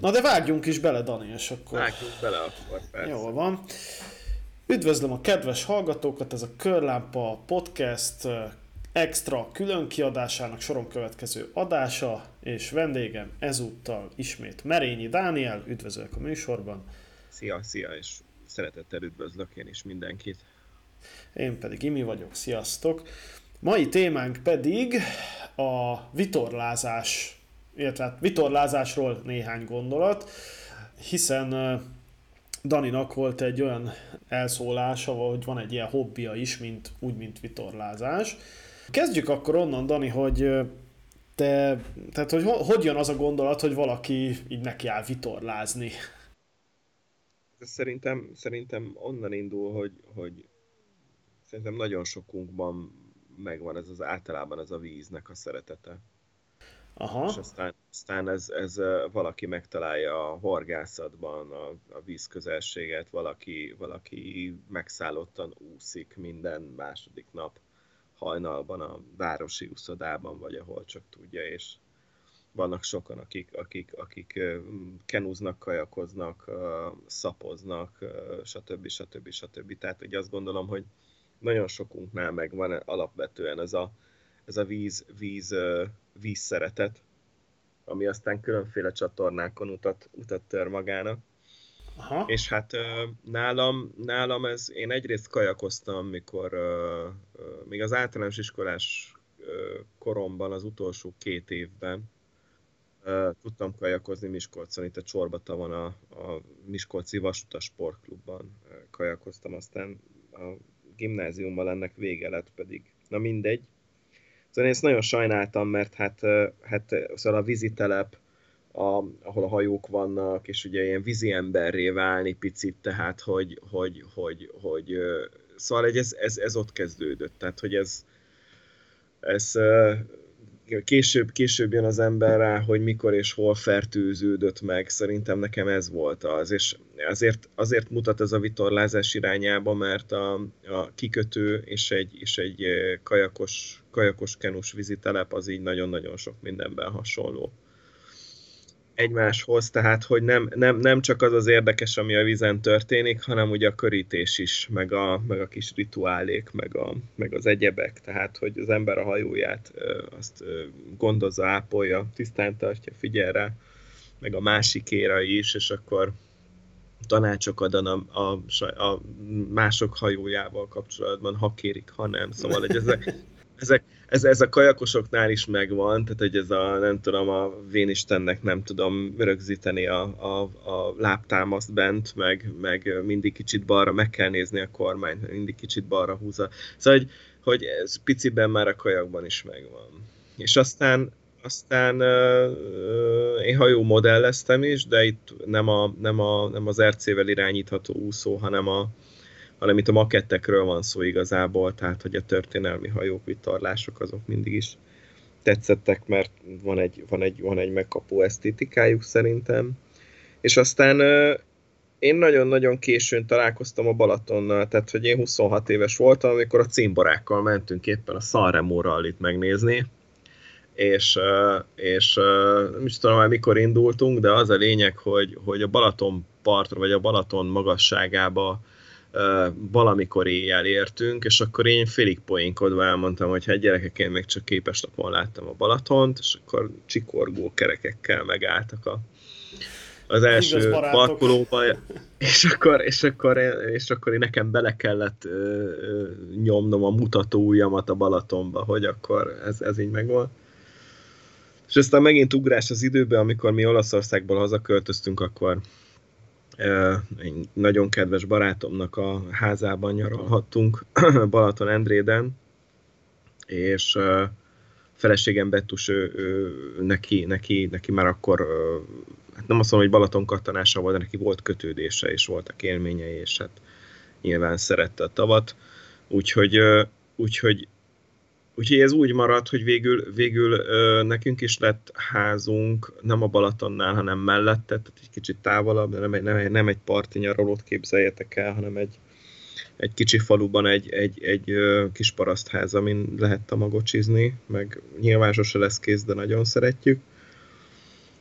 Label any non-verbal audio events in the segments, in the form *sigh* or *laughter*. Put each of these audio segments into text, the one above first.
Na de vágjunk is bele, Dani, és akkor... Vágjunk bele akkor, persze. Jól van. Üdvözlöm a kedves hallgatókat, ez a Körlámpa Podcast extra külön kiadásának soron következő adása, és vendégem ezúttal ismét Merényi Dániel, üdvözlök a műsorban. Szia, szia, és szeretettel üdvözlök én is mindenkit. Én pedig Imi vagyok, sziasztok. Mai témánk pedig a vitorlázás, illetve hát vitorlázásról néhány gondolat, hiszen Daninak volt egy olyan elszólása, hogy van egy ilyen hobbija is, mint, úgy, mint vitorlázás. Kezdjük akkor onnan, Dani, hogy te, tehát hogy hogy jön az a gondolat, hogy valaki így neki áll vitorlázni? Szerintem, szerintem onnan indul, hogy, hogy szerintem nagyon sokunkban megvan ez az általában ez a víznek a szeretete. Aha. És aztán, aztán ez, ez valaki megtalálja a horgászatban a, a víz közelséget, valaki, valaki megszállottan úszik minden második nap hajnalban a városi úszodában, vagy ahol csak tudja, és vannak sokan, akik, akik, akik kenúznak, kajakoznak, szapoznak, stb. stb. stb. Tehát ugye azt gondolom, hogy nagyon sokunknál megvan alapvetően ez a, ez a víz, víz, víz szeretet, ami aztán különféle csatornákon utat, utat tör magának. Aha. És hát nálam, nálam ez, én egyrészt kajakoztam, mikor még az általános iskolás koromban, az utolsó két évben tudtam kajakozni Miskolcon, itt a Csorbatavon a, a Miskolci Vasutas Sportklubban kajakoztam, aztán a gimnáziummal ennek vége lett pedig. Na mindegy. Szóval én ezt nagyon sajnáltam, mert hát, hát szóval a vízitelep, a, ahol a hajók vannak, és ugye ilyen vízi emberré válni picit, tehát hogy, hogy, hogy, hogy szóval ez, ez, ez ott kezdődött, tehát hogy ez, ez később, később jön az ember rá, hogy mikor és hol fertőződött meg, szerintem nekem ez volt az, és azért, azért mutat ez a vitorlázás irányába, mert a, a kikötő és egy, és egy kajakos, kajakos kenus vízitelep az így nagyon-nagyon sok mindenben hasonló egymáshoz, tehát hogy nem, nem, nem csak az az érdekes, ami a vízen történik, hanem ugye a körítés is, meg a, meg a kis rituálék, meg, a, meg az egyebek, tehát hogy az ember a hajóját azt gondozza, ápolja, tisztán tartja, figyel rá, meg a másikéra is, és akkor tanácsok ad a, a, a mások hajójával kapcsolatban, ha kérik, ha nem. Szóval hogy ezek, ezek, ez, ez a kajakosoknál is megvan, tehát hogy ez a, nem tudom, a vénistennek nem tudom rögzíteni a, a, a lábtámaszt bent, meg, meg mindig kicsit balra, meg kell nézni a kormányt, mindig kicsit balra húzza. Szóval, hogy, hogy ez piciben már a kajakban is megvan. És aztán, aztán uh, én hajó modelleztem is, de itt nem, a, nem, a, nem az RC-vel irányítható úszó, hanem a, hanem itt a makettekről van szó igazából, tehát hogy a történelmi hajók, vitorlások azok mindig is tetszettek, mert van egy, van egy, van egy megkapó esztétikájuk szerintem. És aztán én nagyon-nagyon későn találkoztam a Balatonnal, tehát hogy én 26 éves voltam, amikor a címbarákkal mentünk éppen a Sanremo rallit megnézni, és, és nem is tudom mikor indultunk, de az a lényeg, hogy, hogy a Balaton partra, vagy a Balaton magasságába valamikor éjjel értünk, és akkor én félig poénkodva elmondtam, hogy hát gyerekek, én még csak képes napon láttam a Balatont, és akkor csikorgó kerekekkel megálltak a, az első parkolóba, és akkor, és akkor, és akkor én nekem bele kellett ö, ö, nyomnom a mutató ujjamat a Balatonba, hogy akkor ez, ez így megvolt. És aztán megint ugrás az időbe, amikor mi Olaszországból hazaköltöztünk, akkor egy nagyon kedves barátomnak a házában nyaralhattunk *clears throat* Balaton Endréden, és feleségem Bettus, ő, ő, neki, neki, neki már akkor, hát nem azt mondom, hogy Balaton kattanása volt, de neki volt kötődése, és voltak élményei, és hát nyilván szerette a tavat. Úgyhogy, úgyhogy Úgyhogy ez úgy maradt, hogy végül, végül ö, nekünk is lett házunk, nem a Balatonnál, hanem mellette, tehát egy kicsit távolabb, de nem egy, nem egy, nem egy parti nyaralót képzeljetek el, hanem egy, egy kicsi faluban egy, egy, egy ö, kis parasztház, amin lehet tamagocsizni, meg nyilván sose lesz kész, de nagyon szeretjük.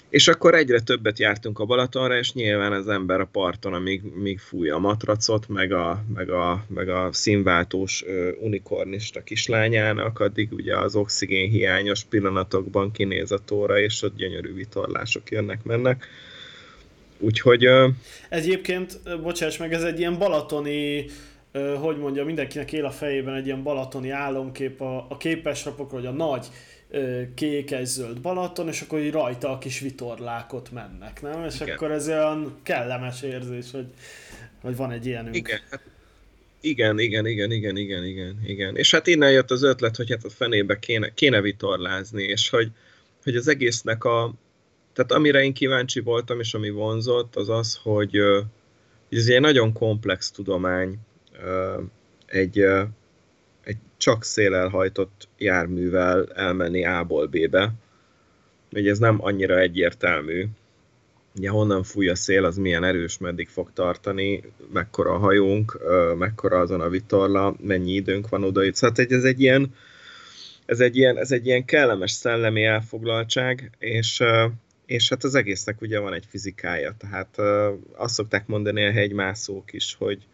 És akkor egyre többet jártunk a Balatonra, és nyilván az ember a parton, amíg, amíg fújja a matracot, meg a, meg a, meg a színváltós uh, unikornista kislányának, addig ugye az oxigén hiányos pillanatokban kinéz a tóra, és ott gyönyörű vitorlások jönnek-mennek. Úgyhogy... Uh, Egyébként, bocsáss meg, ez egy ilyen balatoni hogy mondja, mindenkinek él a fejében egy ilyen balatoni álomkép a, a képesrapokról, hogy a nagy kékes-zöld Balaton, és akkor így rajta a kis vitorlákot mennek, nem? És Igen. akkor ez olyan kellemes érzés, hogy, hogy van egy ilyenünk. Igen, hát igen, igen, igen, igen, igen, igen, igen. És hát innen jött az ötlet, hogy hát a fenébe kéne, kéne vitorlázni, és hogy, hogy az egésznek a... Tehát amire én kíváncsi voltam, és ami vonzott, az az, hogy, hogy ez egy nagyon komplex tudomány, egy, egy csak szélel hajtott járművel elmenni A-ból B-be. Ugye ez nem annyira egyértelmű. Ugye honnan fúj a szél, az milyen erős, meddig fog tartani, mekkora a hajónk, mekkora azon a vitorla, mennyi időnk van oda. Szóval ez egy ilyen, ez egy ilyen, ez egy ilyen kellemes szellemi elfoglaltság, és, és hát az egésznek ugye van egy fizikája, tehát azt szokták mondani a hegymászók is, hogy,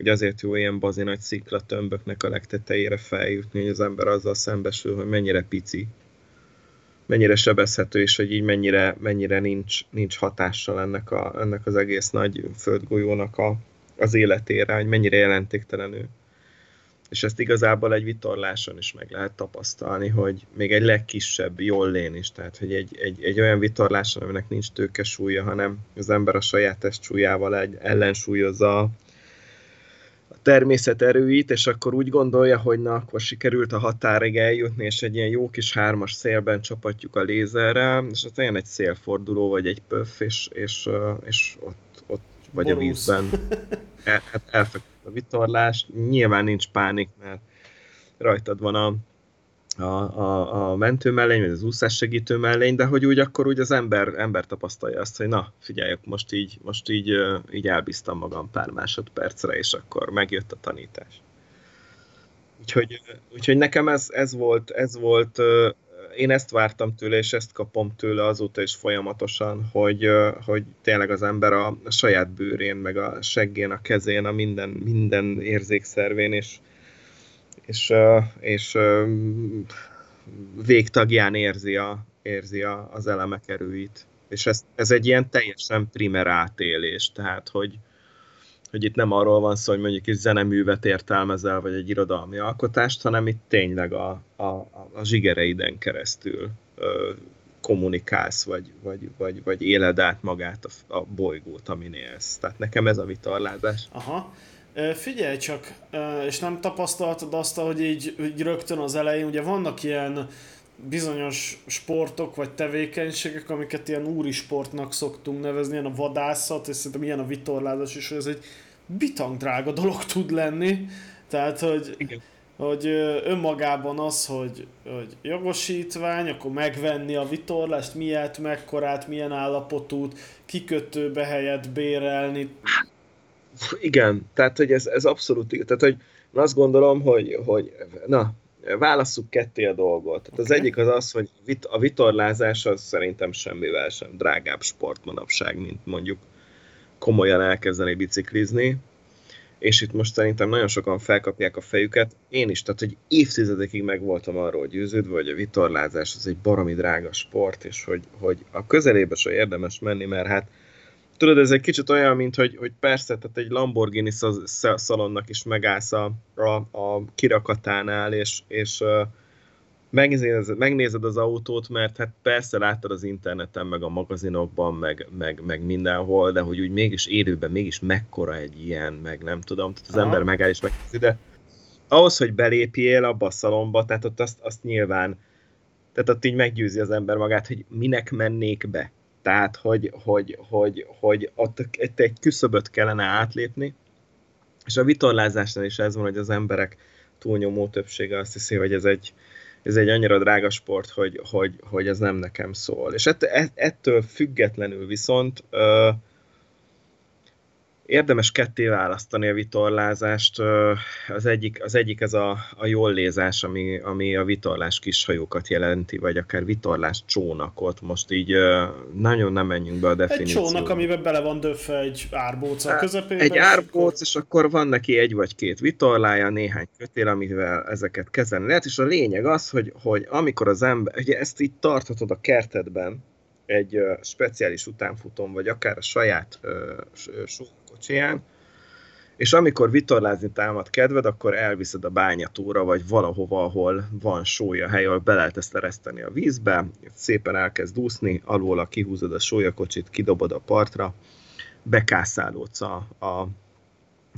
hogy azért jó ilyen bazi nagy sziklatömböknek a legtetejére feljutni, hogy az ember azzal szembesül, hogy mennyire pici, mennyire sebezhető, és hogy így mennyire, mennyire nincs, nincs hatással ennek, a, ennek az egész nagy földgolyónak a, az életére, hogy mennyire jelentéktelenül. És ezt igazából egy vitorláson is meg lehet tapasztalni, hogy még egy legkisebb jollén is, tehát hogy egy, egy, egy olyan vitorláson, aminek nincs tőkesúlya, hanem az ember a saját testsúlyával egy ellensúlyozza természet erőit, és akkor úgy gondolja, hogy na, akkor sikerült a határig eljutni, és egy ilyen jó kis hármas szélben csapatjuk a lézerrel, és ott olyan egy szélforduló, vagy egy pöff, és, és, és ott, ott vagy Borusz. a vízben *laughs* el, hát elfeküdt a vitorlás. Nyilván nincs pánik, mert rajtad van a, a, a, a mentő mellény, vagy az úszás segítő mellény, de hogy úgy akkor úgy az ember, ember tapasztalja azt, hogy na, figyelj, most így, most így, így elbíztam magam pár másodpercre, és akkor megjött a tanítás. Úgyhogy, úgyhogy nekem ez, ez volt, ez volt, én ezt vártam tőle, és ezt kapom tőle azóta is folyamatosan, hogy, hogy tényleg az ember a saját bőrén, meg a seggén, a kezén, a minden, minden érzékszervén, és, és, és végtagján érzi, a, érzi a, az elemek erőit. És ez, ez egy ilyen teljesen primer átélés, tehát hogy, hogy itt nem arról van szó, hogy mondjuk egy zeneművet értelmezel, vagy egy irodalmi alkotást, hanem itt tényleg a, a, a zsigereiden keresztül ö, kommunikálsz, vagy, vagy, vagy, vagy éled át magát a, a bolygót, amin élsz. Tehát nekem ez a vitorlázás. Aha. Figyelj csak, és nem tapasztaltad azt, hogy így, így rögtön az elején, ugye vannak ilyen bizonyos sportok vagy tevékenységek, amiket ilyen úri sportnak szoktunk nevezni, ilyen a vadászat, és szerintem ilyen a vitorlázás is, hogy ez egy bitang drága dolog tud lenni. Tehát, hogy, Igen. hogy önmagában az, hogy, hogy jogosítvány, akkor megvenni a vitorlást, miért, mekkorát, milyen állapotút, kikötőbe helyet bérelni, igen, tehát hogy ez, ez abszolút, tehát hogy azt gondolom, hogy, hogy na, válasszuk ketté a dolgot. Tehát okay. az egyik az az, hogy a vitorlázás az szerintem semmivel sem drágább sport manapság, mint mondjuk komolyan elkezdeni biciklizni, és itt most szerintem nagyon sokan felkapják a fejüket, én is, tehát hogy évtizedekig meg voltam arról győződve, hogy a vitorlázás az egy baromi drága sport, és hogy, hogy a közelébe se érdemes menni, mert hát tudod, ez egy kicsit olyan, mint hogy, hogy persze, tehát egy Lamborghini szalonnak is megállsz a, a, a kirakatánál, és, és megnézed, megnézed az autót, mert hát persze láttad az interneten, meg a magazinokban, meg, meg, meg mindenhol, de hogy úgy mégis élőben mégis mekkora egy ilyen, meg nem tudom, tehát az Aha. ember megáll és megnézi, de ahhoz, hogy belépjél abba a szalomba, tehát ott azt, azt nyilván, tehát ott így meggyőzi az ember magát, hogy minek mennék be. Tehát, hogy, hogy, hogy, hogy ott egy küszöböt kellene átlépni, és a vitorlázásnál is ez van, hogy az emberek túlnyomó többsége azt hiszi, hogy ez egy, ez egy annyira drága sport, hogy, hogy, hogy ez nem nekem szól. És ett, ettől függetlenül viszont uh, Érdemes ketté választani a vitorlázást. Az egyik, az egyik ez a, a jól lézás, ami, ami a vitorlás kishajókat jelenti, vagy akár vitorlás csónakot. Most így nagyon nem menjünk be a definícióba. Egy csónak, amiben bele van döfve egy árbóc a közepében. Egy árbóc, és akkor van neki egy vagy két vitorlája, néhány kötél, amivel ezeket kezelni lehet, és a lényeg az, hogy, hogy amikor az ember, ugye ezt így tarthatod a kertedben, egy speciális utánfutom, vagy akár a saját uh, kocsiján, és amikor vitorlázni támad kedved, akkor elviszed a bányatúra, vagy valahova, ahol van sója hely, ahol be lehet ezt ereszteni a vízbe, szépen elkezd úszni, alól kihúzod a sólyakocsit, kidobod a partra, bekászálódsz a, a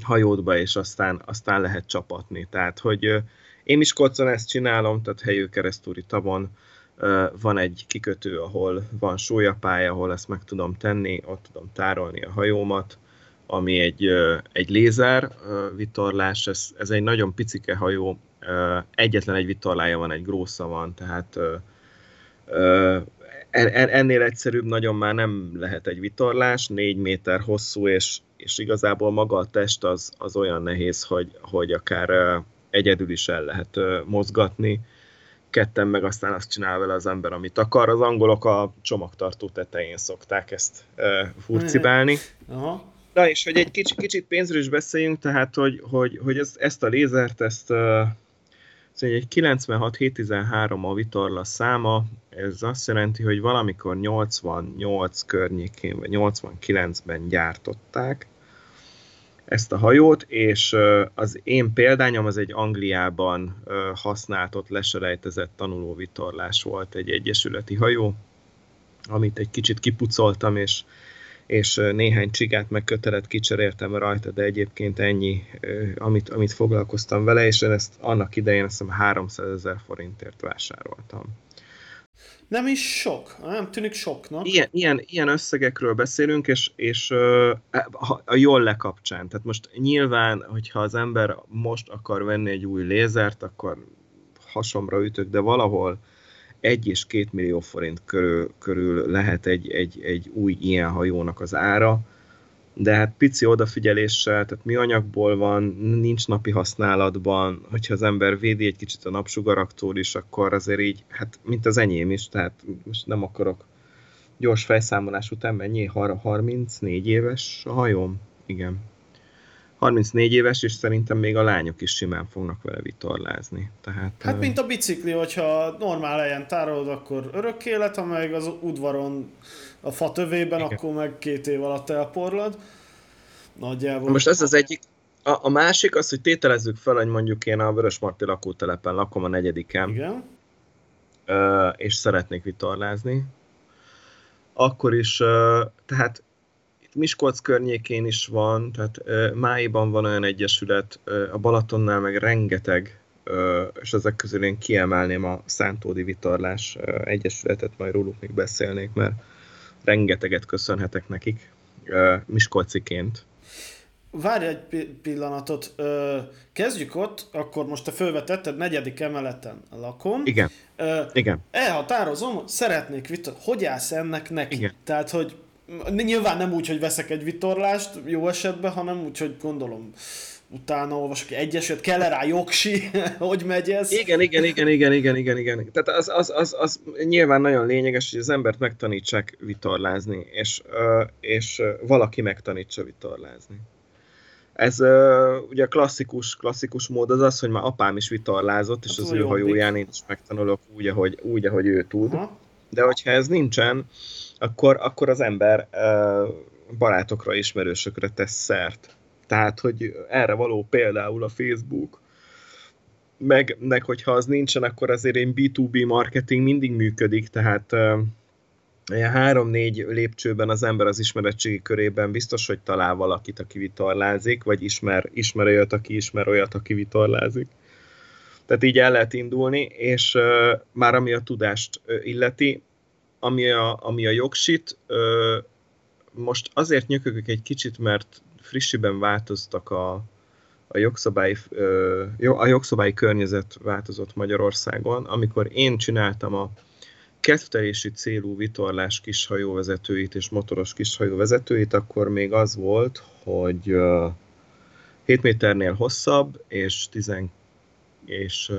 hajódba, és aztán, aztán lehet csapatni. Tehát, hogy én Miskolcon ezt csinálom, tehát helyő keresztúri tavon van egy kikötő, ahol van sólyapálya, ahol ezt meg tudom tenni, ott tudom tárolni a hajómat, ami egy, egy lézer vitorlás, ez, ez egy nagyon picike hajó, egyetlen egy vitorlája van, egy grósza van, tehát ennél egyszerűbb nagyon már nem lehet egy vitorlás, négy méter hosszú, és, és igazából maga a test az, az olyan nehéz, hogy, hogy akár egyedül is el lehet mozgatni, ketten meg aztán azt csinál vele az ember, amit akar. Az angolok a csomagtartó tetején szokták ezt furcibálni. Aha. Na és hogy egy kicsit, kicsit pénzről is beszéljünk, tehát hogy, hogy, hogy ezt, ezt a lézert, ezt Szóval egy 96-713 a vitorla száma, ez azt jelenti, hogy valamikor 88 környékén, vagy 89-ben gyártották ezt a hajót, és az én példányom az egy Angliában használt, ott leselejtezett tanulóvitorlás volt, egy egyesületi hajó, amit egy kicsit kipucoltam, és és néhány csigát meg kötelet kicseréltem rajta, de egyébként ennyi, amit, amit foglalkoztam vele, és ezt annak idején azt hiszem 300 ezer forintért vásároltam. Nem is sok, nem tűnik soknak. Ilyen, ilyen, ilyen összegekről beszélünk, és, és uh, a jól lekapcsán. Tehát most nyilván, hogyha az ember most akar venni egy új lézert, akkor hasomra ütök, de valahol egy és két millió forint körül, körül lehet egy, egy, egy új ilyen hajónak az ára, de hát pici odafigyeléssel, tehát mi anyagból van, nincs napi használatban, hogyha az ember védi egy kicsit a napsugaraktól is, akkor azért így, hát mint az enyém is, tehát most nem akarok gyors fejszámolás után mennyi? 34 éves a hajóm? Igen. 34 éves, és szerintem még a lányok is simán fognak vele vitorlázni. Tehát, hát mint a bicikli, hogyha normál helyen tárolod, akkor örök élet, ha meg az udvaron a fa tövében, Igen. akkor meg két év alatt elporlad. Nagyjából. Most ez az egyik, a, a másik az, hogy tételezzük fel, hogy mondjuk én a Vörösmarty lakótelepen lakom a negyediken. Igen. Ö, és szeretnék vitorlázni. Akkor is, ö, tehát Miskolc környékén is van, tehát Máiban van olyan egyesület, a Balatonnál meg rengeteg, és ezek közül én kiemelném a Szántódi Vitorlás Egyesületet, majd róluk még beszélnék, mert rengeteget köszönhetek nekik Miskolciként. Várj egy pillanatot, kezdjük ott, akkor most te fölvetetted, negyedik emeleten lakom. Igen. Igen. Elhatározom, szeretnék vitor, hogy állsz ennek neki? Igen. Tehát, hogy Nyilván nem úgy, hogy veszek egy vitorlást jó esetben, hanem úgy, hogy gondolom utána olvasok egyeset, kell rá jogsi, *laughs* hogy megy ez? Igen, igen, igen, igen, igen, igen, igen. Tehát az, az, az, az nyilván nagyon lényeges, hogy az embert megtanítsák vitorlázni, és, és valaki megtanítsa vitorlázni. Ez ugye klasszikus, klasszikus mód az az, hogy már apám is vitorlázott, és hát az ő hajóján én is megtanulok úgy, ahogy, úgy, ahogy ő tud. Ha? De hogyha ez nincsen, akkor, akkor az ember barátokra, ismerősökre tesz szert. Tehát, hogy erre való például a Facebook, meg, meg hogyha az nincsen, akkor azért én B2B marketing mindig működik, tehát három-négy lépcsőben az ember az ismeretségi körében biztos, hogy talál valakit, aki vitorlázik, vagy ismer, ismer olyat, aki ismer olyat, aki vitorlázik. Tehát így el lehet indulni, és uh, már ami a tudást uh, illeti, ami a, ami a jogsit, ö, most azért nyökögök egy kicsit, mert frissiben változtak a, a jogszabályi, a jogszabályi környezet változott Magyarországon. Amikor én csináltam a kettelési célú vitorlás kishajóvezetőit és motoros kishajóvezetőit, akkor még az volt, hogy 7 méternél hosszabb, és, 10, és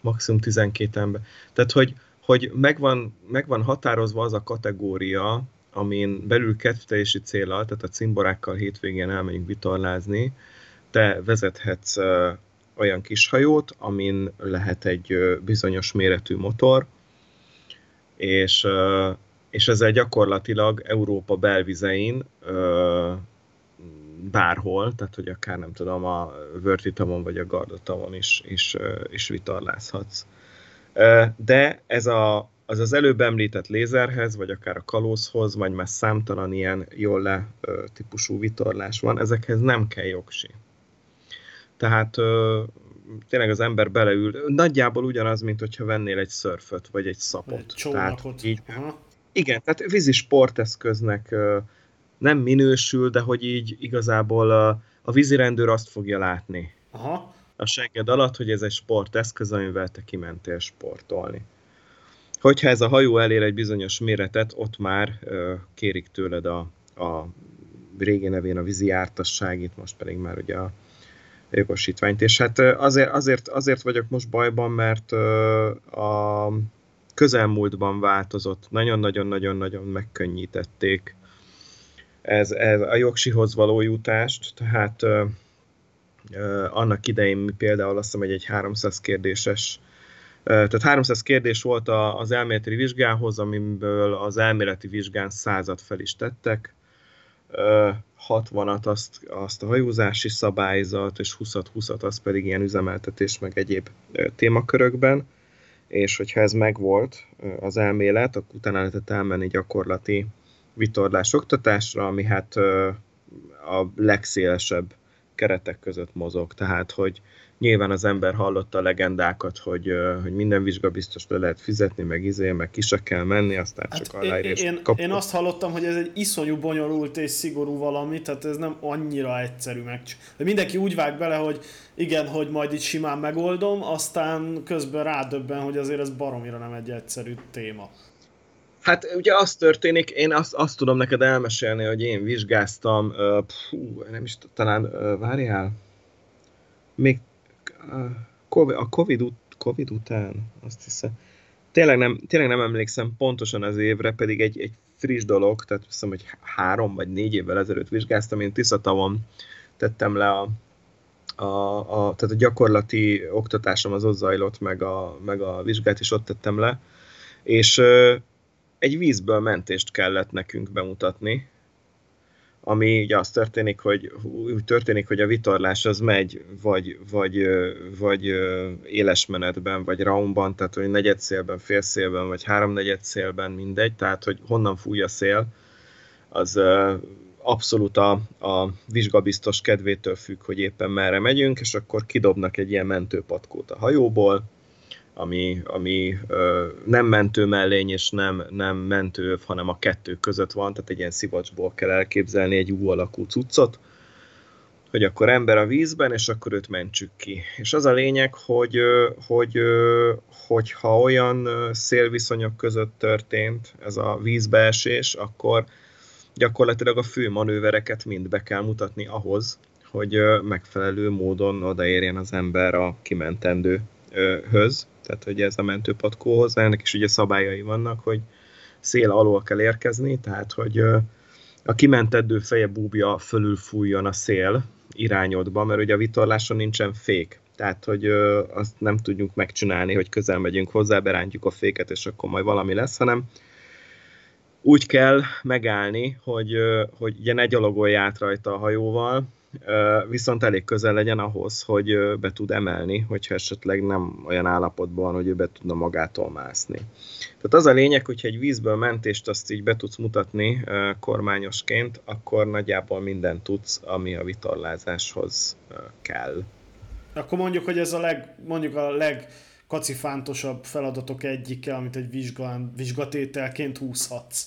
maximum 12 ember. Tehát, hogy, hogy megvan, megvan határozva az a kategória, amin belül kettelési célral, tehát a cimborákkal hétvégén elmegyünk vitorlázni, te vezethetsz olyan kis hajót, amin lehet egy bizonyos méretű motor, és, és ezzel gyakorlatilag Európa belvizein bárhol, tehát hogy akár nem tudom, a Vörtitavon vagy a Gardatavon is, is, is vitorlázhatsz. De ez a, az az előbb említett lézerhez, vagy akár a kalózhoz, vagy már számtalan ilyen jól le típusú vitorlás van, ezekhez nem kell jogsi. Tehát tényleg az ember beleül, nagyjából ugyanaz, mint hogyha vennél egy szörföt, vagy egy szapot. Egy csónakot. Tehát, így, igen, tehát vízi sporteszköznek nem minősül, de hogy így igazából a, a vízirendőr azt fogja látni. Aha. A segged alatt, hogy ez egy sporteszköz, amivel te kimentél sportolni. Hogyha ez a hajó elér egy bizonyos méretet, ott már kérik tőled a, a régi nevén a vízi ártasságit, most pedig már ugye a jogosítványt. És hát azért, azért, azért vagyok most bajban, mert a közelmúltban változott, nagyon-nagyon-nagyon-nagyon megkönnyítették ez, ez a jogsihoz való jutást, tehát annak idején például azt hiszem, hogy egy 300 kérdéses tehát 300 kérdés volt az elméleti vizsgához, amiből az elméleti vizsgán százat fel is tettek, 60-at azt, azt a hajózási szabályzat, és 20-at, 20-at az pedig ilyen üzemeltetés, meg egyéb témakörökben, és hogyha ez megvolt az elmélet, akkor utána lehetett elmenni gyakorlati vitorlás oktatásra, ami hát a legszélesebb keretek között mozog, tehát hogy nyilván az ember hallotta a legendákat, hogy, hogy minden vizsga biztos le lehet fizetni, meg izé, meg ki se kell menni, aztán hát csak én, én, én azt hallottam, hogy ez egy iszonyú bonyolult és szigorú valami, tehát ez nem annyira egyszerű meg. Mindenki úgy vág bele, hogy igen, hogy majd itt simán megoldom, aztán közben rádöbben, hogy azért ez baromira nem egy egyszerű téma. Hát ugye az történik, én azt, azt tudom neked elmesélni, hogy én vizsgáztam, uh, pfú, nem is talán, uh, várjál, még a COVID, COVID után, azt hiszem, tényleg nem, tényleg nem emlékszem pontosan az évre, pedig egy, egy friss dolog, tehát hiszem, hogy három vagy négy évvel ezelőtt vizsgáztam, én Tiszatavon tettem le a, a, a, tehát a gyakorlati oktatásom az ott zajlott, meg a, meg a vizsgát is ott tettem le, és egy vízből mentést kellett nekünk bemutatni, ami ugye az történik, hogy úgy történik, hogy a vitorlás az megy vagy, vagy, vagy éles menetben, vagy roundban, tehát hogy negyed szélben, fél szélben, vagy háromnegyed szélben, mindegy, tehát hogy honnan fúj a szél, az abszolút a, a vizsgabiztos kedvétől függ, hogy éppen merre megyünk, és akkor kidobnak egy ilyen mentőpatkót a hajóból, ami, ami ö, nem mentő mellény és nem, nem mentőöv, hanem a kettő között van, tehát egy ilyen szivacsból kell elképzelni egy U alakú cuccot, hogy akkor ember a vízben, és akkor őt mentsük ki. És az a lényeg, hogy, hogy, hogy ha olyan szélviszonyok között történt ez a vízbeesés, akkor gyakorlatilag a fő manővereket mind be kell mutatni ahhoz, hogy megfelelő módon odaérjen az ember a kimentendőhöz tehát hogy ez a mentőpatkóhoz, ennek is ugye szabályai vannak, hogy szél alól kell érkezni, tehát hogy a kimentedő feje búbja fölül fújjon a szél irányodba, mert ugye a vitorláson nincsen fék, tehát hogy azt nem tudjuk megcsinálni, hogy közel megyünk hozzá, berántjuk a féket, és akkor majd valami lesz, hanem úgy kell megállni, hogy, hogy ugye ne gyalogolj át rajta a hajóval, viszont elég közel legyen ahhoz, hogy be tud emelni, hogyha esetleg nem olyan állapotban, hogy ő be tudna magától mászni. Tehát az a lényeg, hogyha egy vízből mentést azt így be tudsz mutatni kormányosként, akkor nagyjából mindent tudsz, ami a vitorlázáshoz kell. Akkor mondjuk, hogy ez a leg, mondjuk a leg kacifántosabb feladatok egyike, amit egy vizsgán, vizsgatételként húzhatsz.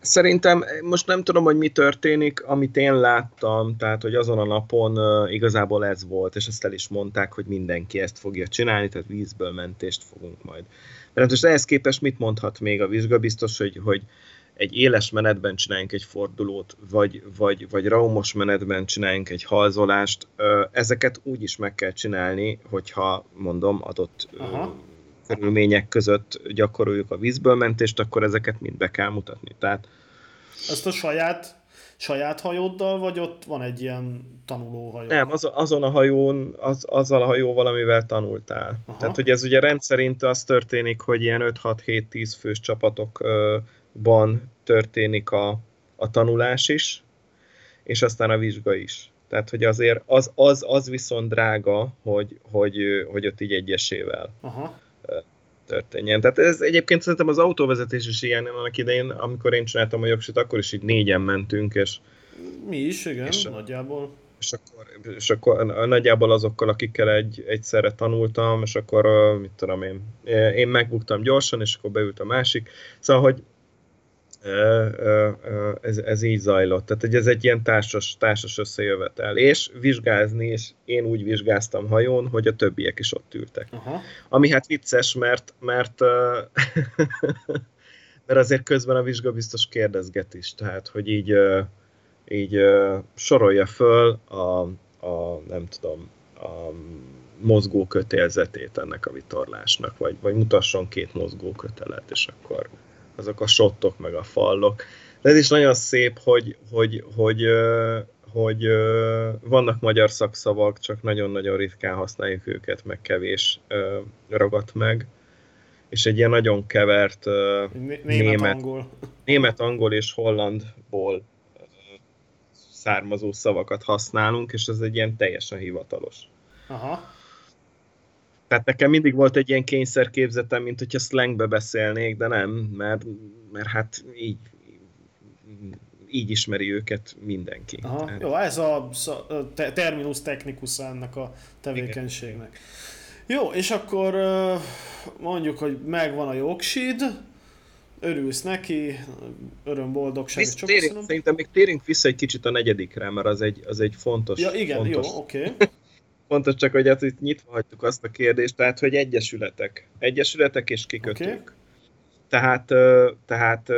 Szerintem most nem tudom, hogy mi történik, amit én láttam, tehát hogy azon a napon uh, igazából ez volt, és ezt el is mondták, hogy mindenki ezt fogja csinálni, tehát vízből mentést fogunk majd. Mert most ehhez képest mit mondhat még a vizsgabiztos, hogy, hogy egy éles menetben csináljunk egy fordulót, vagy, vagy, vagy raumos menetben csináljunk egy halzolást, ezeket úgy is meg kell csinálni, hogyha mondom adott Aha. Körülmények között gyakoroljuk a vízből mentést, akkor ezeket mind be kell mutatni. Tehát ezt a saját saját hajóddal, vagy ott van egy ilyen tanulóhajó? Nem, az, azon a hajón, az, azzal a hajóval, amivel tanultál. Aha. Tehát, hogy ez ugye rendszerint az történik, hogy ilyen 5-6-7-10 fős csapatokban történik a, a tanulás is, és aztán a vizsga is. Tehát, hogy azért az, az, az viszont drága, hogy, hogy, hogy ott így egyesével Aha történjen. Tehát ez egyébként szerintem az autóvezetés is ilyen annak idején, amikor én csináltam a jogsit, akkor is így négyen mentünk, és... Mi is, igen, és, nagyjából. És akkor, és akkor nagyjából azokkal, akikkel egy, egyszerre tanultam, és akkor, mit tudom én, én megbuktam gyorsan, és akkor beült a másik. Szóval, hogy ez, ez így zajlott. Tehát, hogy ez egy ilyen társas, társas összejövetel. És vizsgázni, és én úgy vizsgáztam hajón, hogy a többiek is ott ültek. Aha. Ami hát vicces, mert, mert, *laughs* mert azért közben a vizsga biztos kérdezget is, tehát, hogy így, így sorolja föl a, a nem tudom, a mozgó kötélzetét ennek a vitorlásnak, vagy, vagy mutasson két mozgó kötelet, és akkor azok a sottok, meg a fallok. De ez is nagyon szép, hogy, hogy, hogy, hogy, vannak magyar szakszavak, csak nagyon-nagyon ritkán használjuk őket, meg kevés ragadt meg. És egy ilyen nagyon kevert német, német, német, és hollandból származó szavakat használunk, és ez egy ilyen teljesen hivatalos. Aha. Tehát nekem mindig volt egy ilyen kényszerképzetem, mint hogyha slangbe beszélnék, de nem, mert, mert hát így, így ismeri őket mindenki. Aha, Tehát... Jó, ez a terminus technicus ennek a tevékenységnek. Igen. Jó, és akkor mondjuk, hogy megvan a jogsid, örülsz neki, öröm, boldogság, Visz, térjünk, Szerintem még térjünk vissza egy kicsit a negyedikre, mert az egy, az egy fontos... Ja, igen, fontos, jó, oké. Okay. *laughs* Fontos csak, hogy hát itt nyitva hagytuk azt a kérdést, tehát, hogy egyesületek. Egyesületek és kikötők. Okay. Tehát, tehát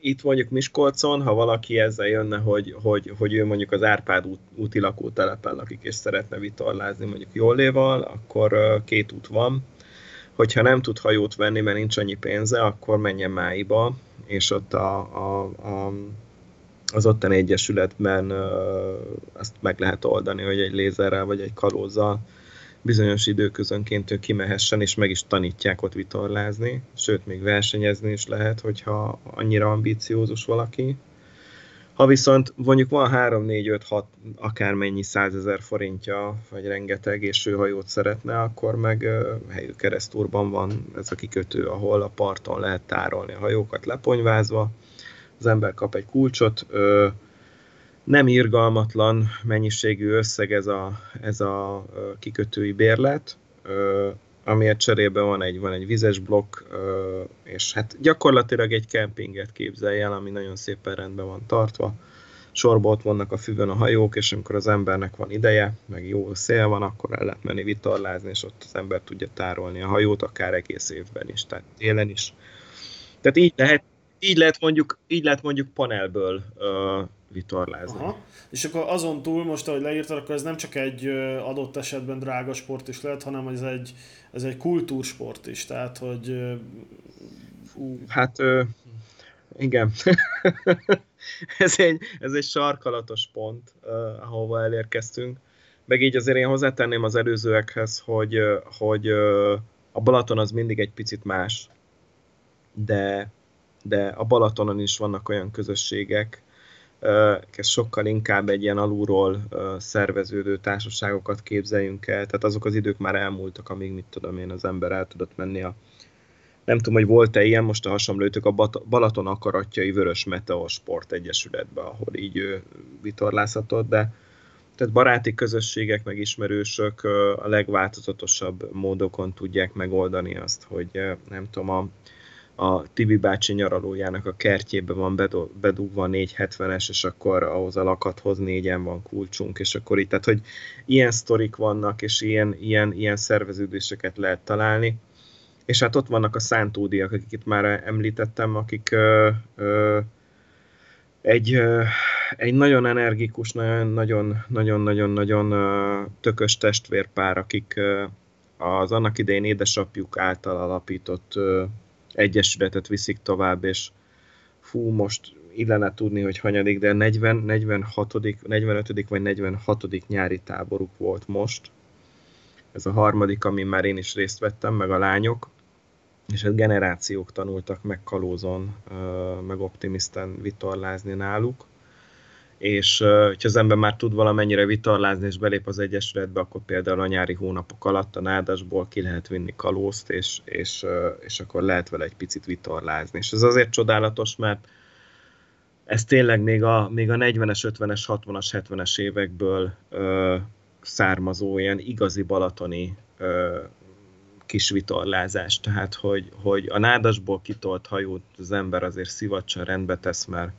itt mondjuk Miskolcon, ha valaki ezzel jönne, hogy, hogy, hogy ő mondjuk az Árpád út, úti lakótelepen lakik és szeretne vitorlázni mondjuk Jóléval, akkor két út van. Hogyha nem tud hajót venni, mert nincs annyi pénze, akkor menjen Máiba, és ott a, a, a az ottani egyesületben ezt meg lehet oldani, hogy egy lézerrel vagy egy kalózzal bizonyos időközönként ő kimehessen, és meg is tanítják ott vitorlázni, sőt, még versenyezni is lehet, hogyha annyira ambiciózus valaki. Ha viszont mondjuk van 3, 4, 5, 6, akármennyi százezer forintja, vagy rengeteg, és ő hajót szeretne, akkor meg helyű keresztúrban van ez a kikötő, ahol a parton lehet tárolni a hajókat leponyvázva, az ember kap egy kulcsot, nem irgalmatlan mennyiségű összeg ez a, ez a kikötői bérlet, amiért cserébe van egy, van egy vizes blokk, és hát gyakorlatilag egy kempinget képzelj el, ami nagyon szépen rendben van tartva. Sorba ott vannak a füvön a hajók, és amikor az embernek van ideje, meg jó szél van, akkor el lehet menni vitorlázni, és ott az ember tudja tárolni a hajót, akár egész évben is, tehát télen is. Tehát így lehet így lehet mondjuk, így lehet mondjuk panelből uh, vitorlázni. Aha. És akkor azon túl, most ahogy leírtad, akkor ez nem csak egy adott esetben drága sport is lehet, hanem ez egy, ez egy kultúrsport is, tehát hogy... Uh, hát uh, igen. *laughs* ez, egy, ez egy sarkalatos pont, uh, ahova elérkeztünk. Meg így azért én hozzátenném az előzőekhez, hogy, hogy uh, a Balaton az mindig egy picit más, de de a Balatonon is vannak olyan közösségek, ez sokkal inkább egy ilyen alulról szerveződő társaságokat képzeljünk el, tehát azok az idők már elmúltak, amíg mit tudom én, az ember el tudott menni a nem tudom, hogy volt-e ilyen, most a hasonlőtök a Balaton akaratjai Vörös Meteor Sport Egyesületbe, ahol így ő vitorlázhatott, de tehát baráti közösségek, meg ismerősök a legváltozatosabb módokon tudják megoldani azt, hogy nem tudom, a a, Tibi bácsi nyaralójának a kertjébe van bedugva 470-es, és akkor ahhoz a lakathoz négyen van kulcsunk, és akkor itt, tehát hogy ilyen sztorik vannak, és ilyen, ilyen, ilyen szerveződéseket lehet találni. És hát ott vannak a szántódiak, akik itt már említettem, akik ö, ö, egy, egy nagyon energikus, nagyon-nagyon-nagyon-nagyon tökös testvérpár, akik az annak idején édesapjuk által alapított egyesületet viszik tovább, és fú, most illene tudni, hogy hanyadik, de 40, 46, 45. vagy 46. nyári táboruk volt most. Ez a harmadik, amin már én is részt vettem, meg a lányok, és hát generációk tanultak meg kalózon, meg optimisten vitorlázni náluk és hogyha az ember már tud valamennyire vitorlázni és belép az Egyesületbe, akkor például a nyári hónapok alatt a nádasból ki lehet vinni kalózt, és, és, és akkor lehet vele egy picit vitorlázni. És ez azért csodálatos, mert ez tényleg még a, még a 40-es, 50-es, 60-as, 70-es évekből ö, származó ilyen igazi balatoni ö, kis vitorlázás. Tehát, hogy, hogy a nádasból kitolt hajót az ember azért szivacsa rendbe tesz, mert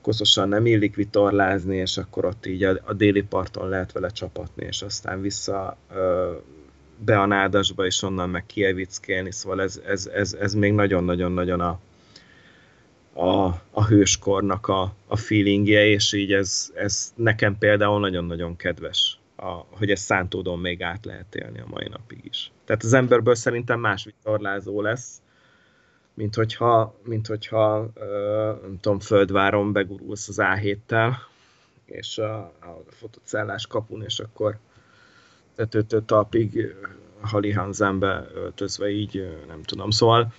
koszosan nem illik vitorlázni, és akkor ott így a, a déli parton lehet vele csapatni, és aztán vissza ö, be a nádasba, és onnan meg kievickélni, szóval ez, ez, ez, ez még nagyon-nagyon-nagyon a, a, a hőskornak a, a feelingje, és így ez, ez nekem például nagyon-nagyon kedves, a, hogy ezt szántódon még át lehet élni a mai napig is. Tehát az emberből szerintem más vitorlázó lesz, mint hogyha, mint hogyha nem tudom, földváron begurulsz az A7-tel, és a, a fotocellás kapun, és akkor tetőtől talpig Halihanzánbe öltözve így, nem tudom. Szóval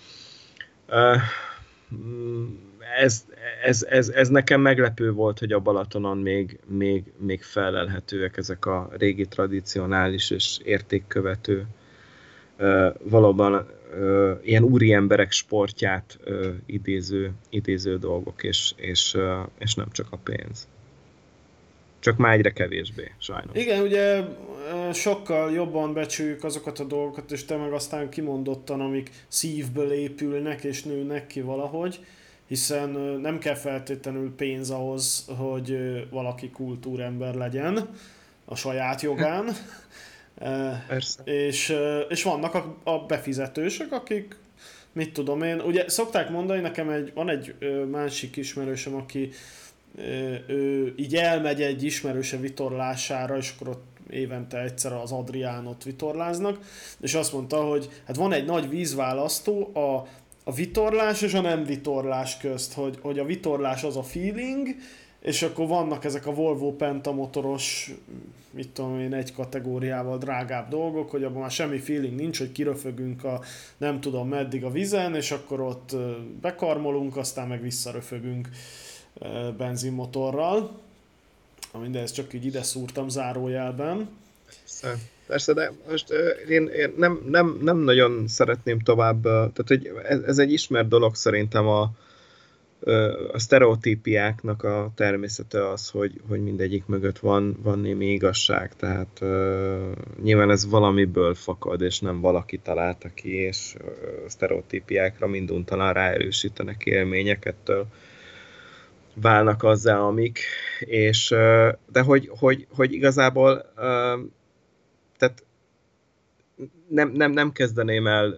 ez, ez, ez, ez nekem meglepő volt, hogy a Balatonon még, még, még felelhetőek ezek a régi tradicionális és értékkövető valóban ö, ilyen úri emberek sportját ö, idéző, idéző dolgok, és, és, ö, és nem csak a pénz. Csak már egyre kevésbé, sajnos. Igen, ugye sokkal jobban becsüljük azokat a dolgokat, és te meg aztán kimondottan, amik szívből épülnek és nőnek ki valahogy, hiszen nem kell feltétlenül pénz ahhoz, hogy valaki kultúrember legyen a saját jogán, *laughs* Persze. És, és vannak a, a befizetősök, akik mit tudom én, ugye szokták mondani, nekem egy, van egy másik ismerősöm, aki ő így elmegy egy ismerőse vitorlására, és akkor ott évente egyszer az Adriánot vitorláznak, és azt mondta, hogy hát van egy nagy vízválasztó a, a vitorlás és a nem vitorlás közt, hogy, hogy a vitorlás az a feeling, és akkor vannak ezek a Volvo pentamotoros, mit tudom én, egy kategóriával drágább dolgok, hogy abban már semmi feeling nincs, hogy kiröfögünk a nem tudom meddig a vizen, és akkor ott bekarmolunk, aztán meg visszaröfögünk benzinmotorral. Mindezt csak így ide szúrtam zárójelben. Persze, persze de most én, én nem, nem, nem nagyon szeretném tovább, tehát hogy ez, ez egy ismert dolog szerintem a, a sztereotípiáknak a természete az, hogy, hogy mindegyik mögött van, van némi igazság, tehát nyilván ez valamiből fakad, és nem valaki találta ki, és uh, sztereotípiákra minduntalan ráerősítenek élményekettől válnak azzá, amik, és de hogy, hogy, hogy igazából tehát nem, nem, nem kezdeném el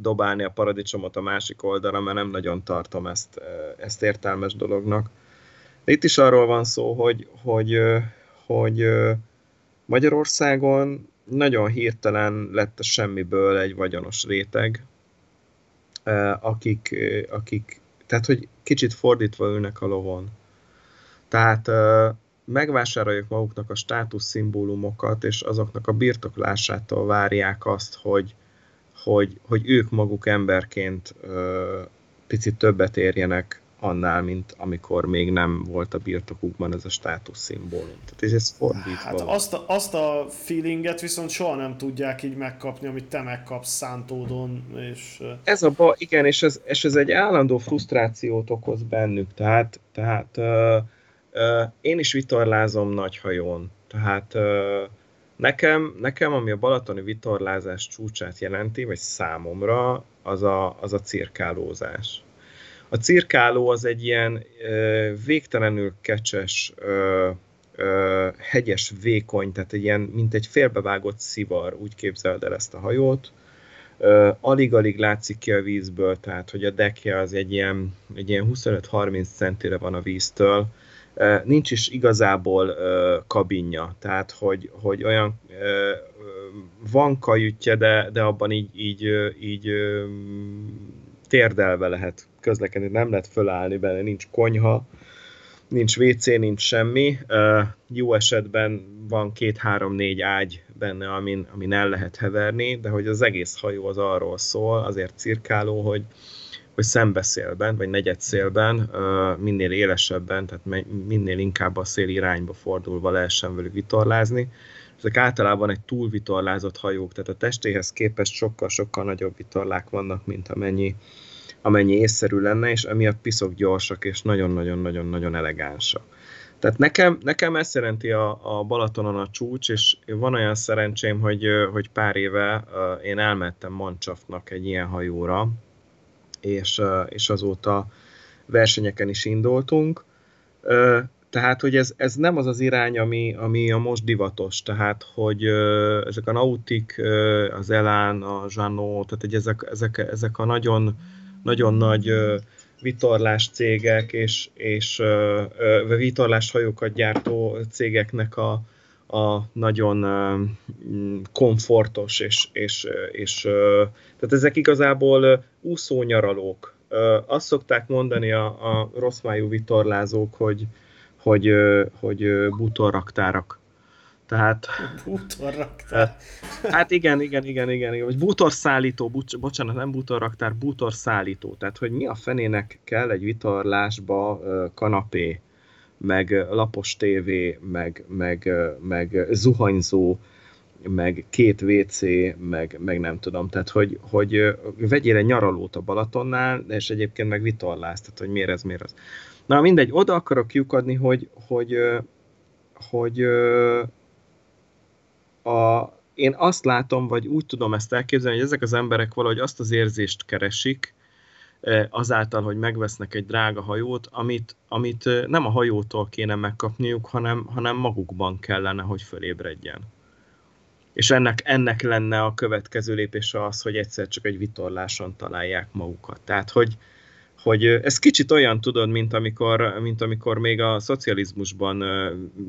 dobálni a paradicsomot a másik oldalra, mert nem nagyon tartom ezt, ezt értelmes dolognak. De itt is arról van szó, hogy, hogy, hogy Magyarországon nagyon hirtelen lett a semmiből egy vagyonos réteg, akik, akik, tehát hogy kicsit fordítva ülnek a lovon. Tehát megvásároljuk maguknak a státuszszimbólumokat, és azoknak a birtoklásától várják azt, hogy, hogy, hogy ők maguk emberként ö, picit többet érjenek annál, mint amikor még nem volt a birtokukban ez a státuszszimbólum. Tehát ez fordítva. Hát azt a, azt a feelinget viszont soha nem tudják így megkapni, amit te megkapsz szántódon. És... Ez a ba, igen, és ez, és ez egy állandó frusztrációt okoz bennük. Tehát, tehát uh, én is vitorlázom nagy hajón, tehát Nekem, nekem, ami a balatoni vitorlázás csúcsát jelenti, vagy számomra, az a, az a cirkálózás. A cirkáló az egy ilyen végtelenül kecses, hegyes, vékony, tehát egy ilyen, mint egy félbevágott szivar, úgy képzeld el ezt a hajót. Alig-alig látszik ki a vízből, tehát hogy a dekje az egy ilyen, egy ilyen 25-30 centire van a víztől, nincs is igazából kabinja, tehát hogy, hogy olyan van kajütje, de, de abban így, így, így térdelve lehet közlekedni, nem lehet fölállni benne, nincs konyha, nincs WC, nincs semmi. Jó esetben van két-három-négy ágy benne, amin, amin el lehet heverni, de hogy az egész hajó az arról szól, azért cirkáló, hogy, hogy szembeszélben, vagy negyedszélben, minél élesebben, tehát minél inkább a szél irányba fordulva lehessen velük vitorlázni. Ezek általában egy túlvitorlázott hajók, tehát a testéhez képest sokkal-sokkal nagyobb vitorlák vannak, mint amennyi, amennyi észszerű lenne, és emiatt piszok gyorsak, és nagyon-nagyon-nagyon-nagyon elegánsak. Tehát nekem, nekem ezt jelenti a, a Balatonon a csúcs, és van olyan szerencsém, hogy, hogy pár éve én elmentem Mancsafnak egy ilyen hajóra, és, és azóta versenyeken is indultunk. Tehát, hogy ez, ez nem az az irány, ami, ami a most divatos, tehát, hogy ezek a Nautic, az Elán, a Zsanó, tehát hogy ezek, ezek, ezek a nagyon, nagyon nagy vitorlás cégek és, és vitorlás hajókat gyártó cégeknek a, a nagyon komfortos, és, és, és tehát ezek igazából úszónyaralók. Azt szokták mondani a, a rosszmájú vitorlázók, hogy, hogy, hogy bútorraktárak. Tehát... Bútorraktár. Hát igen, igen, igen, igen, igen. Vagy bútorszállító, bocs, bocsánat, nem bútorraktár, bútorszállító. Tehát, hogy mi a fenének kell egy vitorlásba kanapé, meg lapos tévé, meg, meg, meg zuhanyzó, meg két WC, meg, meg nem tudom, tehát hogy, hogy vegyél egy nyaralót a Balatonnál, és egyébként meg vitorlász, tehát hogy miért ez, miért az. Na mindegy, oda akarok lyukadni, hogy, hogy, hogy a, én azt látom, vagy úgy tudom ezt elképzelni, hogy ezek az emberek valahogy azt az érzést keresik, azáltal, hogy megvesznek egy drága hajót, amit, amit nem a hajótól kéne megkapniuk, hanem, hanem magukban kellene, hogy fölébredjen. És ennek, ennek lenne a következő lépése az, hogy egyszer csak egy vitorláson találják magukat. Tehát, hogy, hogy ez kicsit olyan, tudod, mint amikor, mint amikor még a szocializmusban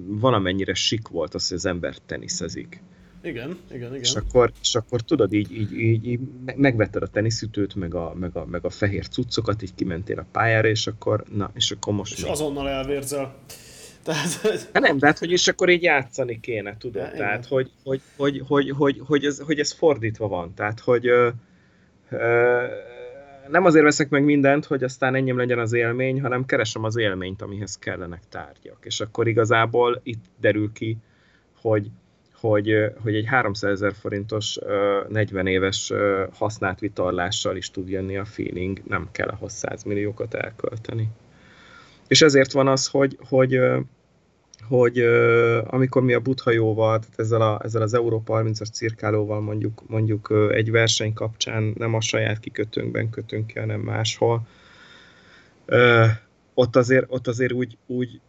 valamennyire sik volt az, hogy az ember teniszezik. Igen, igen, igen. És akkor, és akkor tudod, így, így, így, így megvetted a teniszütőt, meg a, meg, a, meg a fehér cuccokat, így kimentél a pályára, és akkor, na, és akkor most... És mi? azonnal elvérzel. *laughs* Tehát... Hát nem, tehát hogy és akkor így játszani kéne, tudod? Ja, tehát, hogy, hogy, hogy, hogy, hogy, hogy, ez, hogy ez fordítva van. Tehát, hogy ö, ö, nem azért veszek meg mindent, hogy aztán enyém legyen az élmény, hanem keresem az élményt, amihez kellenek tárgyak. És akkor igazából itt derül ki, hogy, hogy, hogy egy 300 ezer forintos 40 éves használt vitorlással is tud jönni a feeling, nem kell ahhoz 100 milliókat elkölteni. És ezért van az, hogy, hogy, hogy amikor mi a buthajóval, tehát ezzel, a, ezzel az Európa 30-as cirkálóval mondjuk, mondjuk egy verseny kapcsán nem a saját kikötőnkben kötünk ki, hanem máshol, ott azért, ott azért úgy, úgy,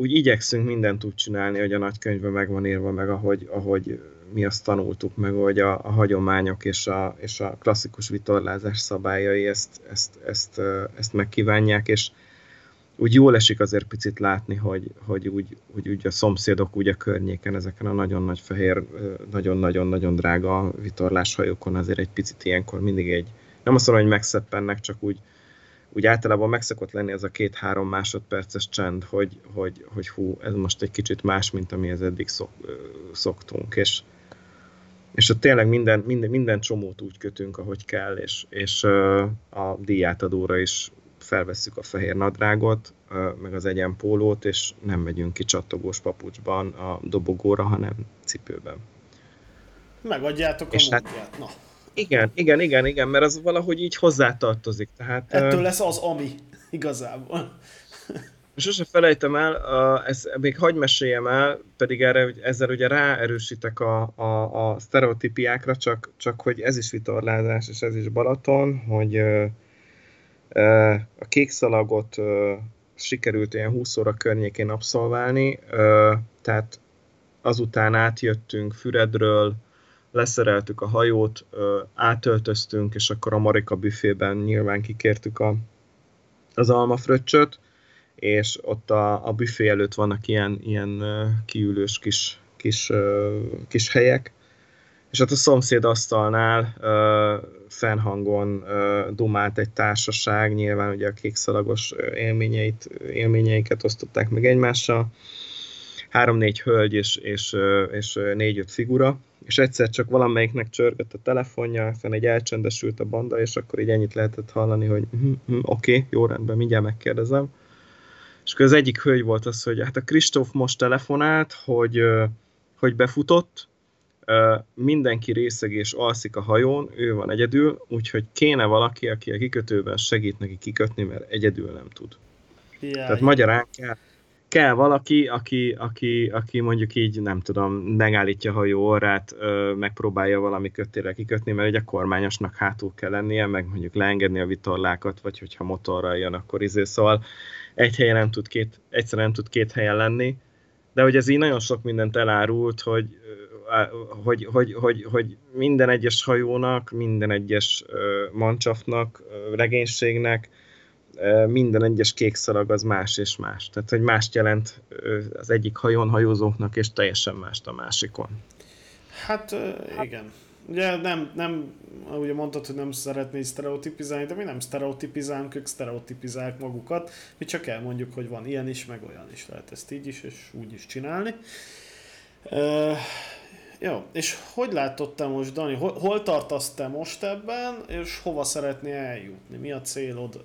úgy igyekszünk mindent úgy csinálni, hogy a nagykönyvben meg van írva, meg ahogy, ahogy mi azt tanultuk, meg hogy a, a hagyományok és a, és a klasszikus vitorlázás szabályai ezt, ezt, ezt, ezt megkívánják, és úgy jól esik azért picit látni, hogy, hogy úgy, úgy, úgy a szomszédok úgy a környéken, ezeken a nagyon nagy fehér, nagyon-nagyon-nagyon drága vitorláshajókon azért egy picit ilyenkor mindig egy, nem azt mondom, hogy megszeppennek, csak úgy, úgy általában megszokott lenni ez a két-három másodperces csend, hogy, hogy, hogy hú, ez most egy kicsit más, mint amihez eddig szok, szoktunk, és, és ott tényleg minden, minden, minden csomót úgy kötünk, ahogy kell, és, és a díjátadóra is felvesszük a fehér nadrágot, meg az egyenpólót, és nem megyünk ki csattogós papucsban a dobogóra, hanem cipőben. Megadjátok a és hát, na. Igen, igen, igen, igen, mert az valahogy így hozzátartozik. Tehát, Ettől lesz az ami, igazából. Sose felejtem el, a, ezt még hagy meséljem el, pedig erre, ezzel ugye ráerősítek a, a, a sztereotípiákra, csak, csak hogy ez is vitorlázás, és ez is Balaton, hogy ö, ö, a kék szalagot ö, sikerült ilyen 20 óra környékén abszolválni, ö, tehát azután átjöttünk Füredről, leszereltük a hajót, ö, átöltöztünk, és akkor a Marika büfében nyilván kikértük a, az almafröccsöt, és ott a, a büfé előtt vannak ilyen, ilyen kiülős kis, kis, kis helyek, és ott a szomszéd asztalnál uh, fennhangon uh, dumált egy társaság, nyilván ugye a kékszalagos élményeit, élményeiket osztották meg egymással, három-négy hölgy és, és, és négy-öt figura, és egyszer csak valamelyiknek csörgött a telefonja, aztán egy elcsendesült a banda, és akkor így ennyit lehetett hallani, hogy hm, hm, oké, okay, jó rendben, mindjárt megkérdezem. És akkor az egyik hölgy volt az, hogy hát a Kristóf most telefonált, hogy, hogy befutott, mindenki részeg és alszik a hajón, ő van egyedül, úgyhogy kéne valaki, aki a kikötőben segít neki kikötni, mert egyedül nem tud. Jaj. Tehát magyarán kell, kell valaki, aki, aki, aki mondjuk így, nem tudom, megállítja a hajó orrát, megpróbálja valami kötére kikötni, mert ugye a kormányosnak hátul kell lennie, meg mondjuk leengedni a vitorlákat, vagy hogyha motorral jön, akkor izé, szóval egy helyen nem tud két, egyszerűen nem tud két helyen lenni, de hogy ez így nagyon sok mindent elárult, hogy, hogy, hogy, hogy, hogy minden egyes hajónak, minden egyes mancsafnak, regénységnek, minden egyes kék szalag az más és más. Tehát, hogy mást jelent az egyik hajón hajózóknak, és teljesen mást a másikon. Hát igen. Ugye nem, nem, ugye mondtad, hogy nem szeretnél sztereotipizálni, de mi nem sztereotipizálunk, ők sztereotipizálják magukat. Mi csak elmondjuk, hogy van ilyen is, meg olyan is. Lehet ezt így is, és úgy is csinálni. Uh, jó, és hogy látod te most, Dani? Hol, hol tartasz te most ebben, és hova szeretnél eljutni? Mi a célod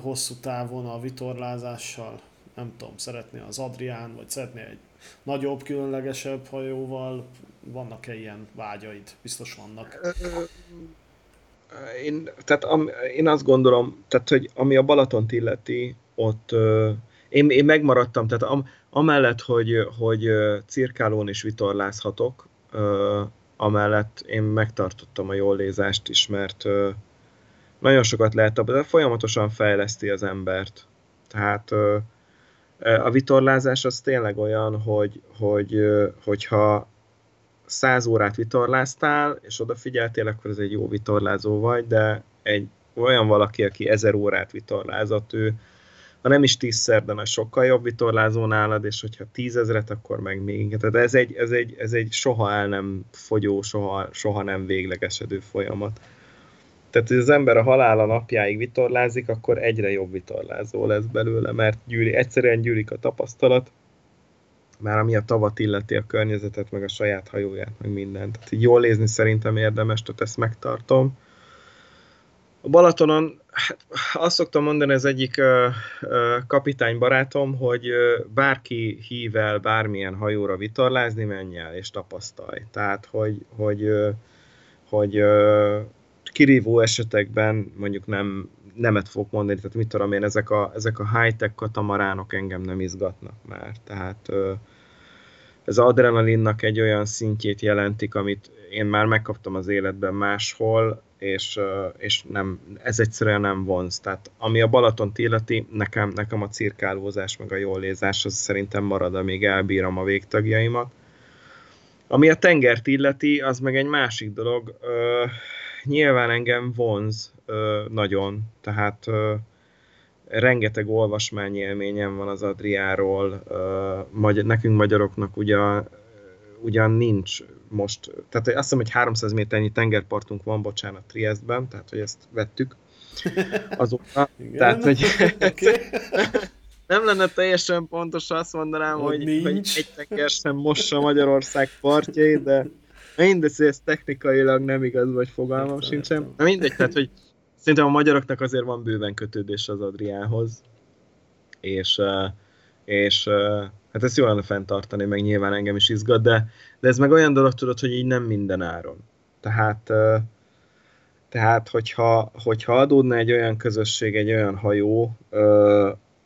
hosszú távon a vitorlázással? Nem tudom, szeretnél az Adrián, vagy szeretnél egy nagyobb, különlegesebb hajóval vannak-e ilyen vágyaid? Biztos vannak. Én, tehát am, én azt gondolom, tehát, hogy ami a Balatont illeti, ott én, én megmaradtam, tehát am, amellett, hogy, hogy cirkálón is vitorlázhatok, amellett én megtartottam a jól lézást is, mert nagyon sokat lehet de folyamatosan fejleszti az embert. Tehát a vitorlázás az tényleg olyan, hogy, hogy hogyha száz órát vitorláztál, és odafigyeltél, akkor ez egy jó vitorlázó vagy, de egy olyan valaki, aki ezer órát vitorlázott, ő ha nem is tízszer, de már sokkal jobb vitorlázó nálad, és hogyha tízezret, akkor meg még. Tehát ez egy, ez egy, ez egy soha el nem fogyó, soha, soha nem véglegesedő folyamat. Tehát, hogy az ember a halála napjáig vitorlázik, akkor egyre jobb vitorlázó lesz belőle, mert gyűri, egyszerűen gyűrik a tapasztalat, már ami a tavat illeti a környezetet, meg a saját hajóját, meg mindent. Tehát így jól nézni szerintem érdemes, tehát ezt megtartom. A Balatonon, hát azt szoktam mondani az egyik uh, uh, kapitány barátom, hogy uh, bárki hív el bármilyen hajóra vitorlázni, menj el és tapasztalj. Tehát, hogy, hogy, uh, hogy uh, kirívó esetekben mondjuk nem, nemet fogok mondani, tehát mit tudom én, ezek a, ezek a high-tech katamaránok engem nem izgatnak már. Tehát ez adrenalinnak egy olyan szintjét jelentik, amit én már megkaptam az életben máshol, és, és nem, ez egyszerűen nem vonz. Tehát ami a Balaton illeti, nekem, nekem a cirkálózás, meg a jólézás, az szerintem marad, amíg elbírom a végtagjaimat. Ami a tengert illeti, az meg egy másik dolog. Ö, nyilván engem vonz ö, nagyon, tehát ö, rengeteg olvasmány élményem van az Adriáról, magy- nekünk magyaroknak ugyan, ugyan nincs most, tehát azt hiszem, hogy 300 méternyi tengerpartunk van, bocsánat, Triestben, tehát hogy ezt vettük. Azóta. *laughs* Tehát, hogy *laughs* *laughs* nem lenne teljesen pontos, azt mondanám, hogy, hogy, hogy egy tenger sem mossa Magyarország partjai, de mindegy, ez technikailag nem igaz, vagy fogalmam sincsen. Mindegy, tehát, hogy Szerintem a magyaroknak azért van bőven kötődés az Adriához, és, és hát ezt jól lenne fenntartani, meg nyilván engem is izgat, de, de ez meg olyan dolog tudod, hogy így nem minden áron. Tehát, tehát hogyha, hogyha adódna egy olyan közösség, egy olyan hajó,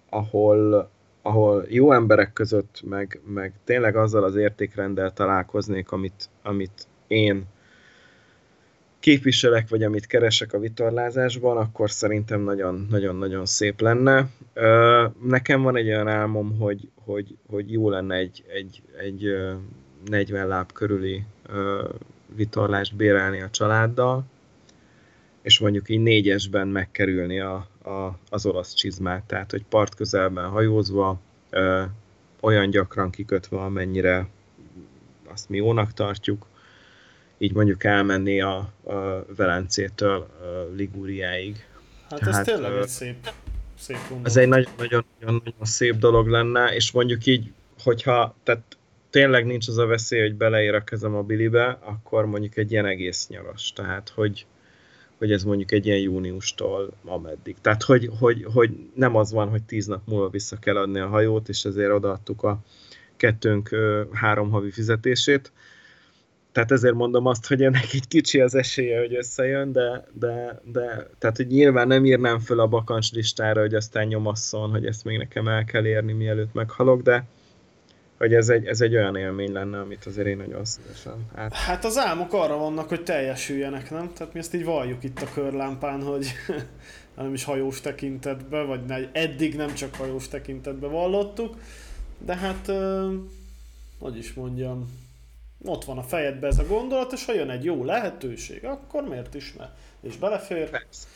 ahol, ahol jó emberek között, meg, meg tényleg azzal az értékrenddel találkoznék, amit, amit én képviselek, vagy amit keresek a vitorlázásban, akkor szerintem nagyon-nagyon szép lenne. Nekem van egy olyan álmom, hogy, hogy, hogy jó lenne egy, egy, egy 40 láb körüli vitorlást bérelni a családdal, és mondjuk így négyesben megkerülni a, a, az olasz csizmát, tehát hogy part közelben hajózva, ö, olyan gyakran kikötve, amennyire azt mi jónak tartjuk, így mondjuk elmenni a, a Velencétől a Liguriáig. Hát Tehát, ez tényleg egy szép, szép Ez egy nagyon-nagyon szép dolog lenne, és mondjuk így, hogyha tehát tényleg nincs az a veszély, hogy beleér a kezem a bilibe, akkor mondjuk egy ilyen egész nyaras. Tehát, hogy, hogy ez mondjuk egy ilyen júniustól ameddig. Tehát, hogy, hogy, hogy nem az van, hogy tíz nap múlva vissza kell adni a hajót, és ezért odaadtuk a kettőnk három havi fizetését. Tehát ezért mondom azt, hogy ennek egy kicsi az esélye, hogy összejön, de, de, de tehát, hogy nyilván nem írnám föl a bakancs listára, hogy aztán nyomasszon, hogy ezt még nekem el kell érni, mielőtt meghalok, de, hogy ez egy, ez egy olyan élmény lenne, amit azért én nagyon szívesen át. Hát az álmok arra vannak, hogy teljesüljenek, nem? Tehát mi ezt így valljuk itt a körlámpán, hogy *laughs* nem is hajós tekintetben, vagy ne, eddig nem csak hajós tekintetben vallottuk, de hát, hogy is mondjam, ott van a fejedbe ez a gondolat, és ha jön egy jó lehetőség, akkor miért is ne? És belefér, Persze.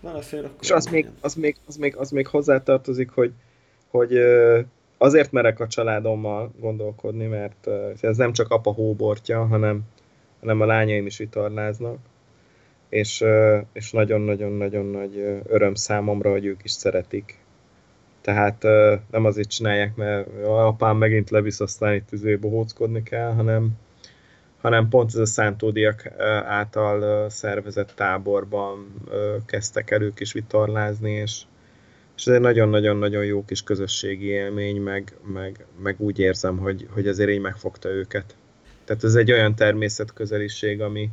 belefér, akkor És az még, az, még, az, még, az még hozzátartozik, hogy, hogy azért merek a családommal gondolkodni, mert ez nem csak apa hóbortja, hanem, hanem a lányaim is vitorláznak, és, és nagyon-nagyon-nagyon nagy öröm számomra, hogy ők is szeretik. Tehát nem azért csinálják, mert apám megint levisz, aztán itt azért bohóckodni kell, hanem, hanem pont ez a szántódiak által szervezett táborban kezdtek el ők is vitorlázni, és, és ez egy nagyon-nagyon-nagyon jó kis közösségi élmény, meg, meg, meg úgy érzem, hogy, hogy azért így megfogta őket. Tehát ez egy olyan természetközeliség, ami,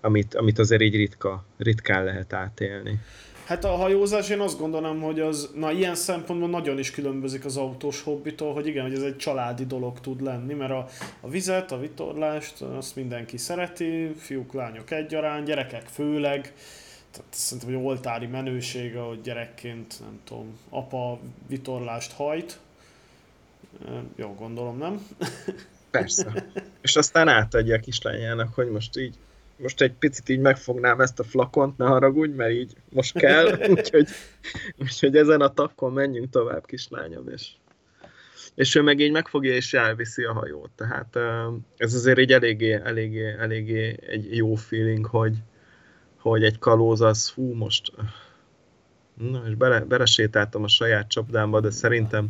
amit, amit azért így ritka, ritkán lehet átélni. Hát a hajózás én azt gondolom, hogy az na ilyen szempontból nagyon is különbözik az autós hobbitól, hogy igen, hogy ez egy családi dolog tud lenni, mert a, a vizet, a vitorlást, azt mindenki szereti, fiúk, lányok egyaránt, gyerekek főleg, tehát szerintem, hogy oltári menőség, hogy gyerekként, nem tudom, apa vitorlást hajt. Jó, gondolom, nem? *laughs* Persze. És aztán átadja a kislányának, hogy most így most egy picit így megfognám ezt a flakont, ne haragudj, mert így most kell, *laughs* úgyhogy, úgyhogy ezen a takkon menjünk tovább, kislányom, és, és ő meg így megfogja és elviszi a hajót. Tehát ez azért egy eléggé, eléggé, eléggé egy jó feeling, hogy, hogy egy kalóz az, fú, most Na, és bele, belesétáltam a saját csapdámba, de szerintem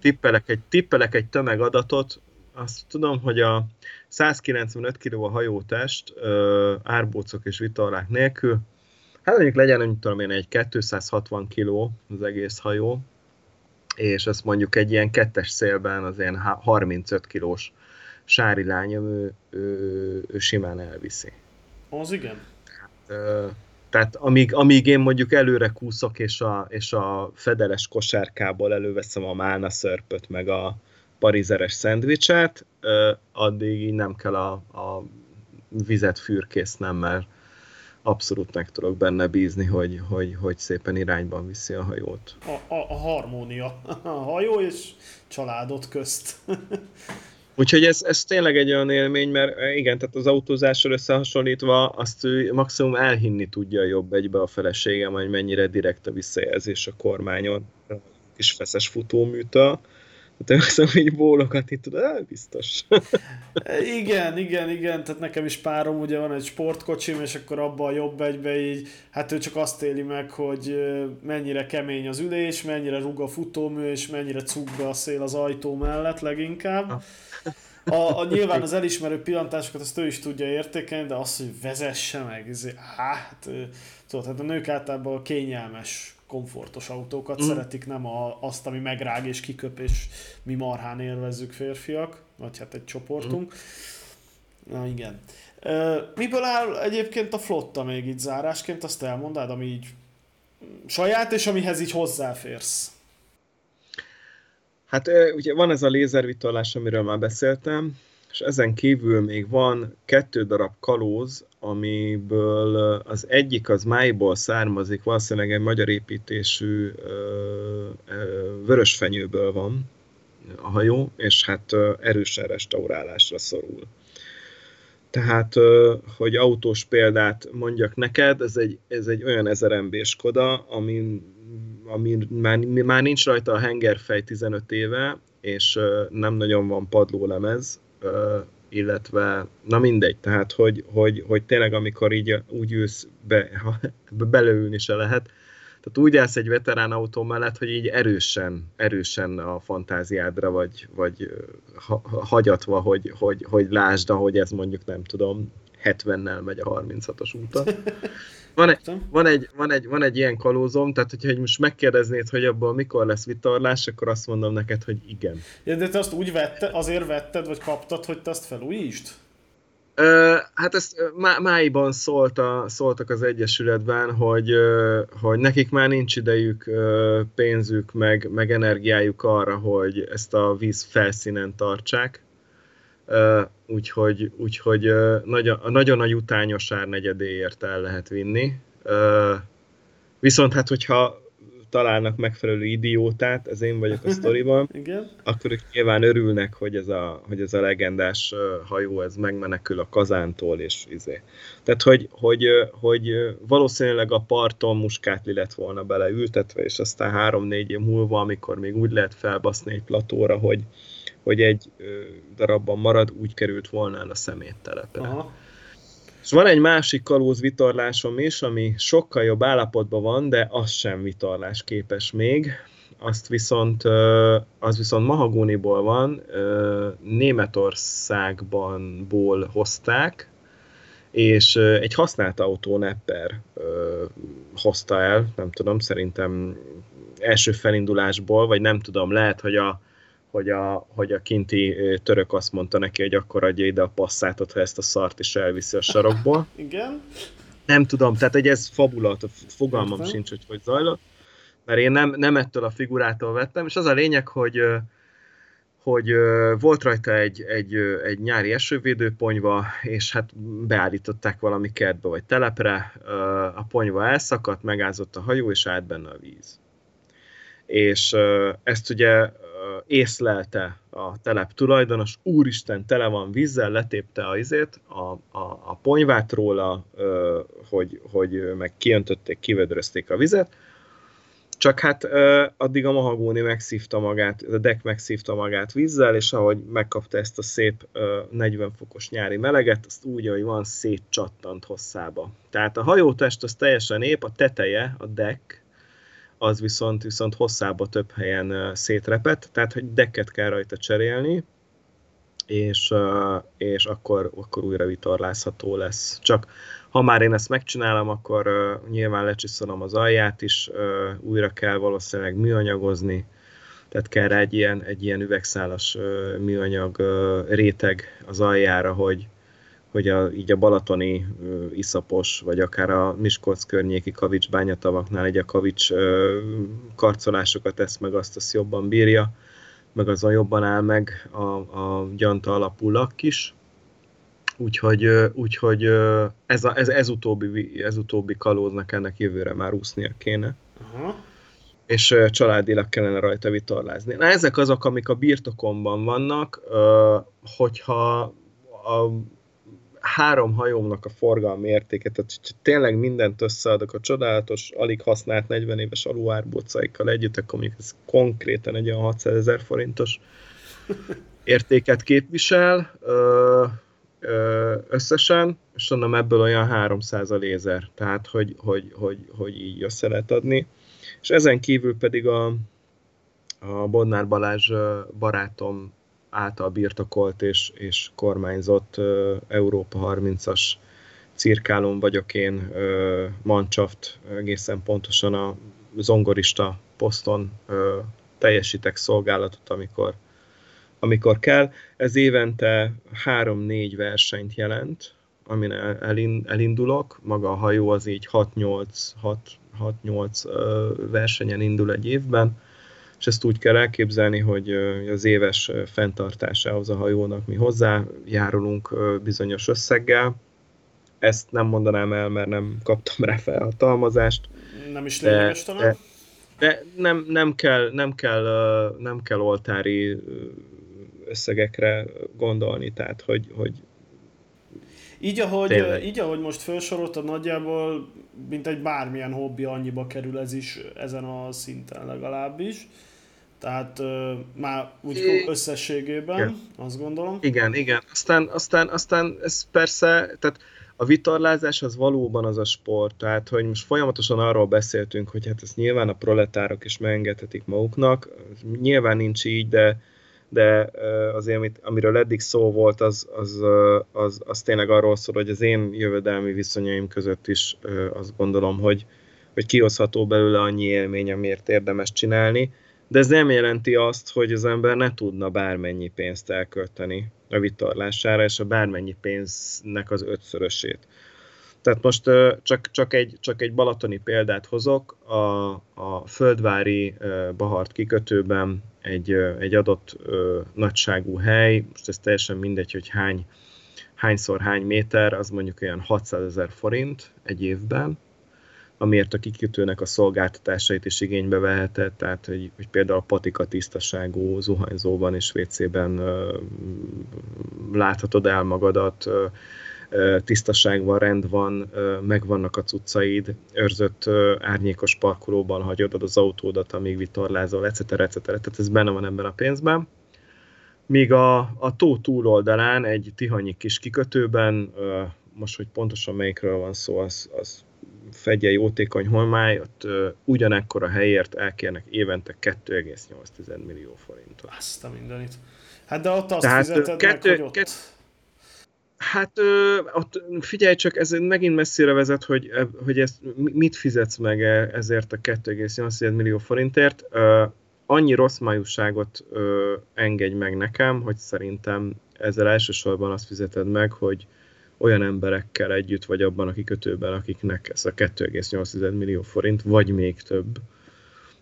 tippelek egy, tippelek egy tömegadatot, azt tudom, hogy a 195 kg a hajótest, árbócok és vitorlák nélkül, hát mondjuk legyen, nem tudom én, egy 260 kg az egész hajó, és ezt mondjuk egy ilyen kettes szélben az ilyen 35 kilós sári lányom, ő, ő, ő simán elviszi. Az igen. Tehát, amíg, amíg én mondjuk előre kúszok, és a, és a fedeles kosárkából előveszem a málna szörpöt, meg a parizeres szendvicset, addig így nem kell a, a vizet fürkésznem, mert abszolút meg tudok benne bízni, hogy, hogy, hogy szépen irányban viszi a hajót. A, a, a harmónia. A hajó és családot közt. Úgyhogy ez, ez tényleg egy olyan élmény, mert igen, tehát az autózással összehasonlítva azt ő maximum elhinni tudja jobb egybe a feleségem, hogy mennyire direkt a visszajelzés a kormányon, kis feszes futóműtől tehát mondom, így bólokat itt tudod, biztos. *laughs* igen, igen, igen, tehát nekem is párom, ugye van egy sportkocsim, és akkor abban a jobb egybe így, hát ő csak azt éli meg, hogy mennyire kemény az ülés, mennyire rug a futómű, és mennyire cug be a szél az ajtó mellett leginkább. A, a, *laughs* nyilván az elismerő pillantásokat azt ő is tudja értékelni, de azt, hogy vezesse meg, ez, hát, tudod, hát a nők általában kényelmes komfortos autókat mm. szeretik, nem a, azt, ami megrág és kiköp, és mi marhán élvezzük férfiak, vagy hát egy csoportunk. Mm. Na igen. Miből áll egyébként a flotta még így zárásként, azt elmondád, ami így saját, és amihez így hozzáférsz? Hát ugye van ez a lézervitorlás, amiről már beszéltem, és ezen kívül még van kettő darab kalóz, amiből az egyik az májból származik, valószínűleg egy magyar építésű vörösfenyőből van a hajó, és hát erősen restaurálásra szorul. Tehát, hogy autós példát mondjak neked, ez egy, ez egy olyan 1000 mb Skoda, ami, ami már, már nincs rajta a hengerfej 15 éve, és nem nagyon van padlólemez, illetve, na mindegy, tehát, hogy, hogy, hogy tényleg amikor így úgy ülsz, be, ha, beleülni se lehet, tehát úgy állsz egy veterán autó mellett, hogy így erősen, erősen a fantáziádra vagy, vagy ha, hagyatva, hogy, hogy, hogy lásd, ahogy ez mondjuk nem tudom, 70-nel megy a 36-os úton. *laughs* Van egy, van, egy, van, egy, van egy ilyen kalózom, tehát hogyha most megkérdeznéd, hogy abból mikor lesz vitorlás, akkor azt mondom neked, hogy igen. Ja, de te azt úgy vette, azért vetted, vagy kaptad, hogy te azt felújítsd? Hát ezt má, máiban szólta, szóltak az Egyesületben, hogy, hogy nekik már nincs idejük, pénzük, meg, meg energiájuk arra, hogy ezt a víz felszínen tartsák. Úgyhogy, úgyhogy nagyon, nagyon nagy utányos árnegyedéért el lehet vinni. Viszont hát, hogyha találnak megfelelő idiótát, ez én vagyok a *laughs* sztoriban, Igen. akkor ők nyilván örülnek, hogy ez a, hogy ez a legendás hajó ez megmenekül a kazántól, és izé. Tehát, hogy, hogy, hogy valószínűleg a parton muskátli lett volna beleültetve, és aztán három-négy év múlva, amikor még úgy lehet felbaszni egy platóra, hogy, hogy egy darabban marad, úgy került volna el a szeméttelepre. Aha. És van egy másik kalóz vitorlásom is, ami sokkal jobb állapotban van, de az sem vitorlás képes még. Azt viszont, az viszont mahagóniból van, Németországban ból hozták, és egy használt autó Nepper hozta el, nem tudom, szerintem első felindulásból, vagy nem tudom, lehet, hogy a hogy a, hogy a kinti török azt mondta neki, hogy akkor adja ide a passzátot, ha ezt a szart is elviszi a sarokból. *laughs* Igen. Nem tudom, tehát egy ez fabulat, fogalmam Értem. sincs, hogy hogy zajlott, mert én nem, nem ettől a figurától vettem, és az a lényeg, hogy hogy volt rajta egy, egy, egy nyári esővédőponyva, és hát beállították valami kertbe vagy telepre, a ponyva elszakadt, megázott a hajó, és állt benne a víz. És ezt ugye észlelte a telep tulajdonos, úristen, tele van vízzel, letépte a izét, a, a, a ponyvát róla, hogy, hogy meg kiöntötték, kivedrözték a vizet, csak hát addig a mahagóni megszívta magát, a deck megszívta magát vízzel, és ahogy megkapta ezt a szép 40 fokos nyári meleget, azt úgy, ahogy van, szétcsattant hosszába. Tehát a hajótest az teljesen ép, a teteje, a deck, az viszont, viszont hosszába több helyen szétrepett, tehát hogy dekket kell rajta cserélni, és, és akkor, akkor újra vitorlázható lesz. Csak ha már én ezt megcsinálom, akkor nyilván lecsiszolom az alját is, újra kell valószínűleg műanyagozni, tehát kell rá egy ilyen, egy ilyen üvegszálas műanyag réteg az aljára, hogy, hogy a, így a balatoni ö, iszapos, vagy akár a Miskolc környéki kavics bányatavaknál egy a kavics ö, karcolásokat tesz meg, azt azt jobban bírja, meg azon jobban áll meg a, a gyanta alapú lakk is. Úgyhogy, úgyhogy ez, a, ez, ez, utóbbi, ez utóbbi kalóznak ennek jövőre már úsznia kéne. Aha. És családilag kellene rajta vitorlázni. Na ezek azok, amik a birtokomban vannak, hogyha a három hajómnak a forgalmi értéke, tehát hogyha tényleg mindent összeadok a csodálatos, alig használt 40 éves aluárbócaikkal együtt, akkor mondjuk ez konkrétan egy olyan 600 ezer forintos *laughs* értéket képvisel ö, ö, összesen, és onnan ebből olyan 300 a lézer, tehát hogy, hogy, hogy, hogy így össze lehet adni. És ezen kívül pedig a, a Bodnár Balázs barátom által birtokolt és, és kormányzott Európa 30-as cirkálon vagyok én, uh, Mancshaft, egészen pontosan a zongorista poszton teljesítek szolgálatot, amikor, amikor kell. Ez évente 3-4 versenyt jelent, amin elindulok. Maga a hajó az így 6-8 versenyen indul egy évben és ezt úgy kell elképzelni, hogy az éves fenntartásához a hajónak mi hozzájárulunk bizonyos összeggel. Ezt nem mondanám el, mert nem kaptam rá felhatalmazást. Nem is lényeges talán? De, de nem, nem, kell, nem, kell, nem kell oltári összegekre gondolni, tehát hogy, hogy így ahogy, így, ahogy most felsoroltad, nagyjából, mint egy bármilyen hobbi annyiba kerül ez is, ezen a szinten legalábbis. Tehát uh, már úgy é, összességében, igen. azt gondolom. Igen, igen. Aztán, aztán, aztán ez persze, tehát a vitorlázás az valóban az a sport, tehát hogy most folyamatosan arról beszéltünk, hogy hát ezt nyilván a proletárok is megengedhetik maguknak, nyilván nincs így, de de azért, amit, amiről eddig szó volt, az, az, az, az tényleg arról szól, hogy az én jövedelmi viszonyaim között is azt gondolom, hogy, hogy kihozható belőle annyi élmény, amiért érdemes csinálni, de ez nem jelenti azt, hogy az ember ne tudna bármennyi pénzt elkölteni a vitorlására, és a bármennyi pénznek az ötszörösét. Tehát most csak, csak, egy, csak egy balatoni példát hozok, a, a Földvári Bahart kikötőben egy, egy adott nagyságú hely, most ez teljesen mindegy, hogy hány, hányszor hány méter, az mondjuk olyan 600 ezer forint egy évben, amiért a kikötőnek a szolgáltatásait is igénybe vehetett, tehát hogy, hogy például a patika tisztaságú zuhanyzóban és WC-ben ö, láthatod el magadat, tisztaság van, rend van, megvannak a cuccaid, őrzött árnyékos parkolóban hagyod az autódat, amíg vitorlázol, etc. etc. Tehát ez benne van ebben a pénzben. Míg a, a tó túloldalán, egy tihanyi kis kikötőben, most, hogy pontosan melyikről van szó, az, az fegye jótékony holmály, ott ugyanekkor a helyért elkérnek évente 2,8 millió forintot. Azt a mindenit. Hát de ott azt Tehát fizeted kettő, meg, hogy ott... Kettő, Hát ö, ott figyelj csak, ez megint messzire vezet, hogy, hogy ezt mit fizetsz meg e, ezért a 2,8 millió forintért. Ö, annyi rossz májúságot ö, engedj meg nekem, hogy szerintem ezzel elsősorban azt fizeted meg, hogy olyan emberekkel együtt vagy abban a kikötőben, akiknek ez a 2,8 millió forint, vagy még több,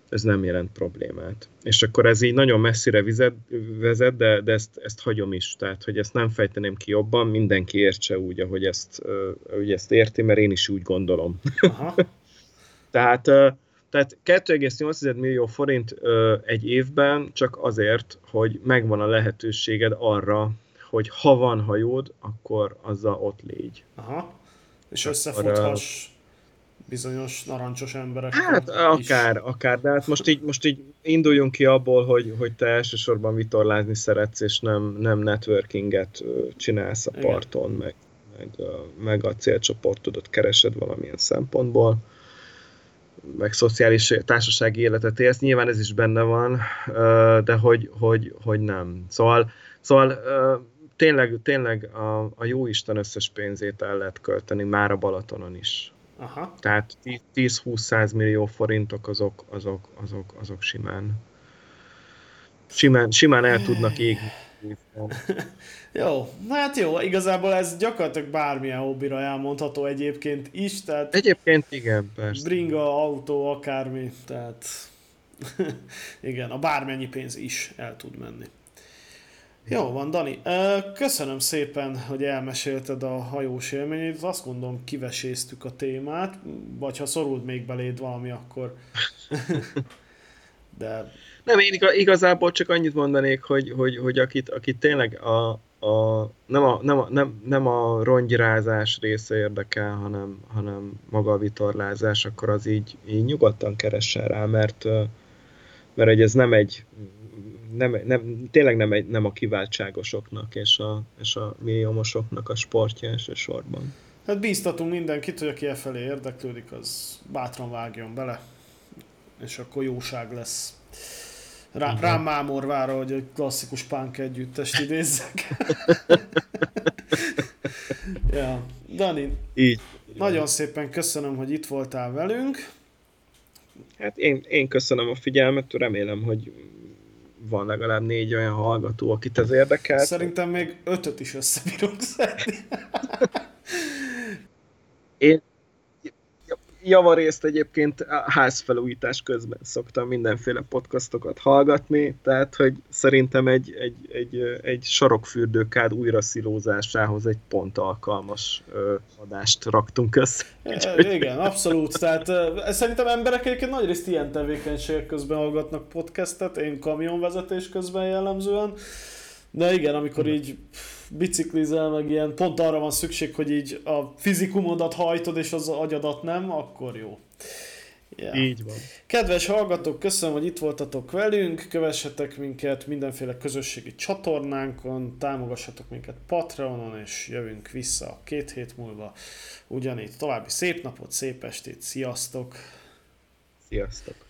ez nem jelent problémát. És akkor ez így nagyon messzire vizet, vezet, de, de ezt, ezt hagyom is, tehát hogy ezt nem fejteném ki jobban, mindenki értse úgy, ahogy ezt, uh, ezt érti, mert én is úgy gondolom. Aha. *laughs* tehát, tehát 2,8 millió forint egy évben csak azért, hogy megvan a lehetőséged arra, hogy ha van hajód, akkor azzal ott légy. Aha. És összefuthass bizonyos narancsos emberek. Hát akár, is. akár, de hát most így, most így induljunk ki abból, hogy, hogy te elsősorban vitorlázni szeretsz, és nem, nem networkinget csinálsz a parton, meg, meg, meg a célcsoportodat keresed valamilyen szempontból meg szociális társasági életet élsz, nyilván ez is benne van, de hogy, hogy, hogy nem. Szóval, szóval tényleg, tényleg a, a jó Isten összes pénzét el lehet költeni már a Balatonon is. Aha. Tehát 10-20-100 millió forintok azok, azok, azok, azok simán, simán, simán el tudnak égni. *laughs* jó, hát jó, igazából ez gyakorlatilag bármilyen hobbira elmondható egyébként is, tehát... Egyébként igen, persze. Bringa, autó, akármi, tehát... *laughs* igen, a bármennyi pénz is el tud menni. Jó van, Dani. Köszönöm szépen, hogy elmesélted a hajós élményét. Azt gondolom, kiveséztük a témát, vagy ha szorult még beléd valami, akkor... De... Nem, én igazából csak annyit mondanék, hogy, hogy, hogy akit, akit tényleg a, a, nem, a, nem, a, nem, nem a rongyrázás része érdekel, hanem, hanem maga a vitorlázás, akkor az így, így nyugodtan keressen rá, mert, mert ez nem egy nem, nem, tényleg nem, egy, nem a kiváltságosoknak és a, és a milliómosoknak a sportja elsősorban. Hát bíztatunk mindenkit, hogy aki e felé érdeklődik, az bátran vágjon bele, és akkor jóság lesz. Rá, uh-huh. Rám Mámor vár, hogy egy klasszikus punk együttest idézzek. *laughs* ja. Dani, így. Nagyon szépen köszönöm, hogy itt voltál velünk. Hát én, én köszönöm a figyelmet, remélem, hogy van legalább négy olyan hallgató, akit ez érdekel. Szerintem még ötöt is összebírunk szedni. Én, javarészt egyébként a házfelújítás közben szoktam mindenféle podcastokat hallgatni, tehát hogy szerintem egy, egy, egy, egy sarokfürdőkád újra szilózásához egy pont alkalmas ö, adást raktunk össze. E, igen, abszolút. Tehát e, szerintem emberek egyébként nagyrészt ilyen tevékenységek közben hallgatnak podcastet, én kamionvezetés közben jellemzően, de igen, amikor így biciklizel, meg ilyen, pont arra van szükség, hogy így a fizikumodat hajtod, és az agyadat nem, akkor jó. Yeah. Így van. Kedves hallgatók, köszönöm, hogy itt voltatok velünk, kövessetek minket mindenféle közösségi csatornánkon, támogassatok minket Patreonon, és jövünk vissza két hét múlva. Ugyanígy további szép napot, szép estét, sziasztok! Sziasztok!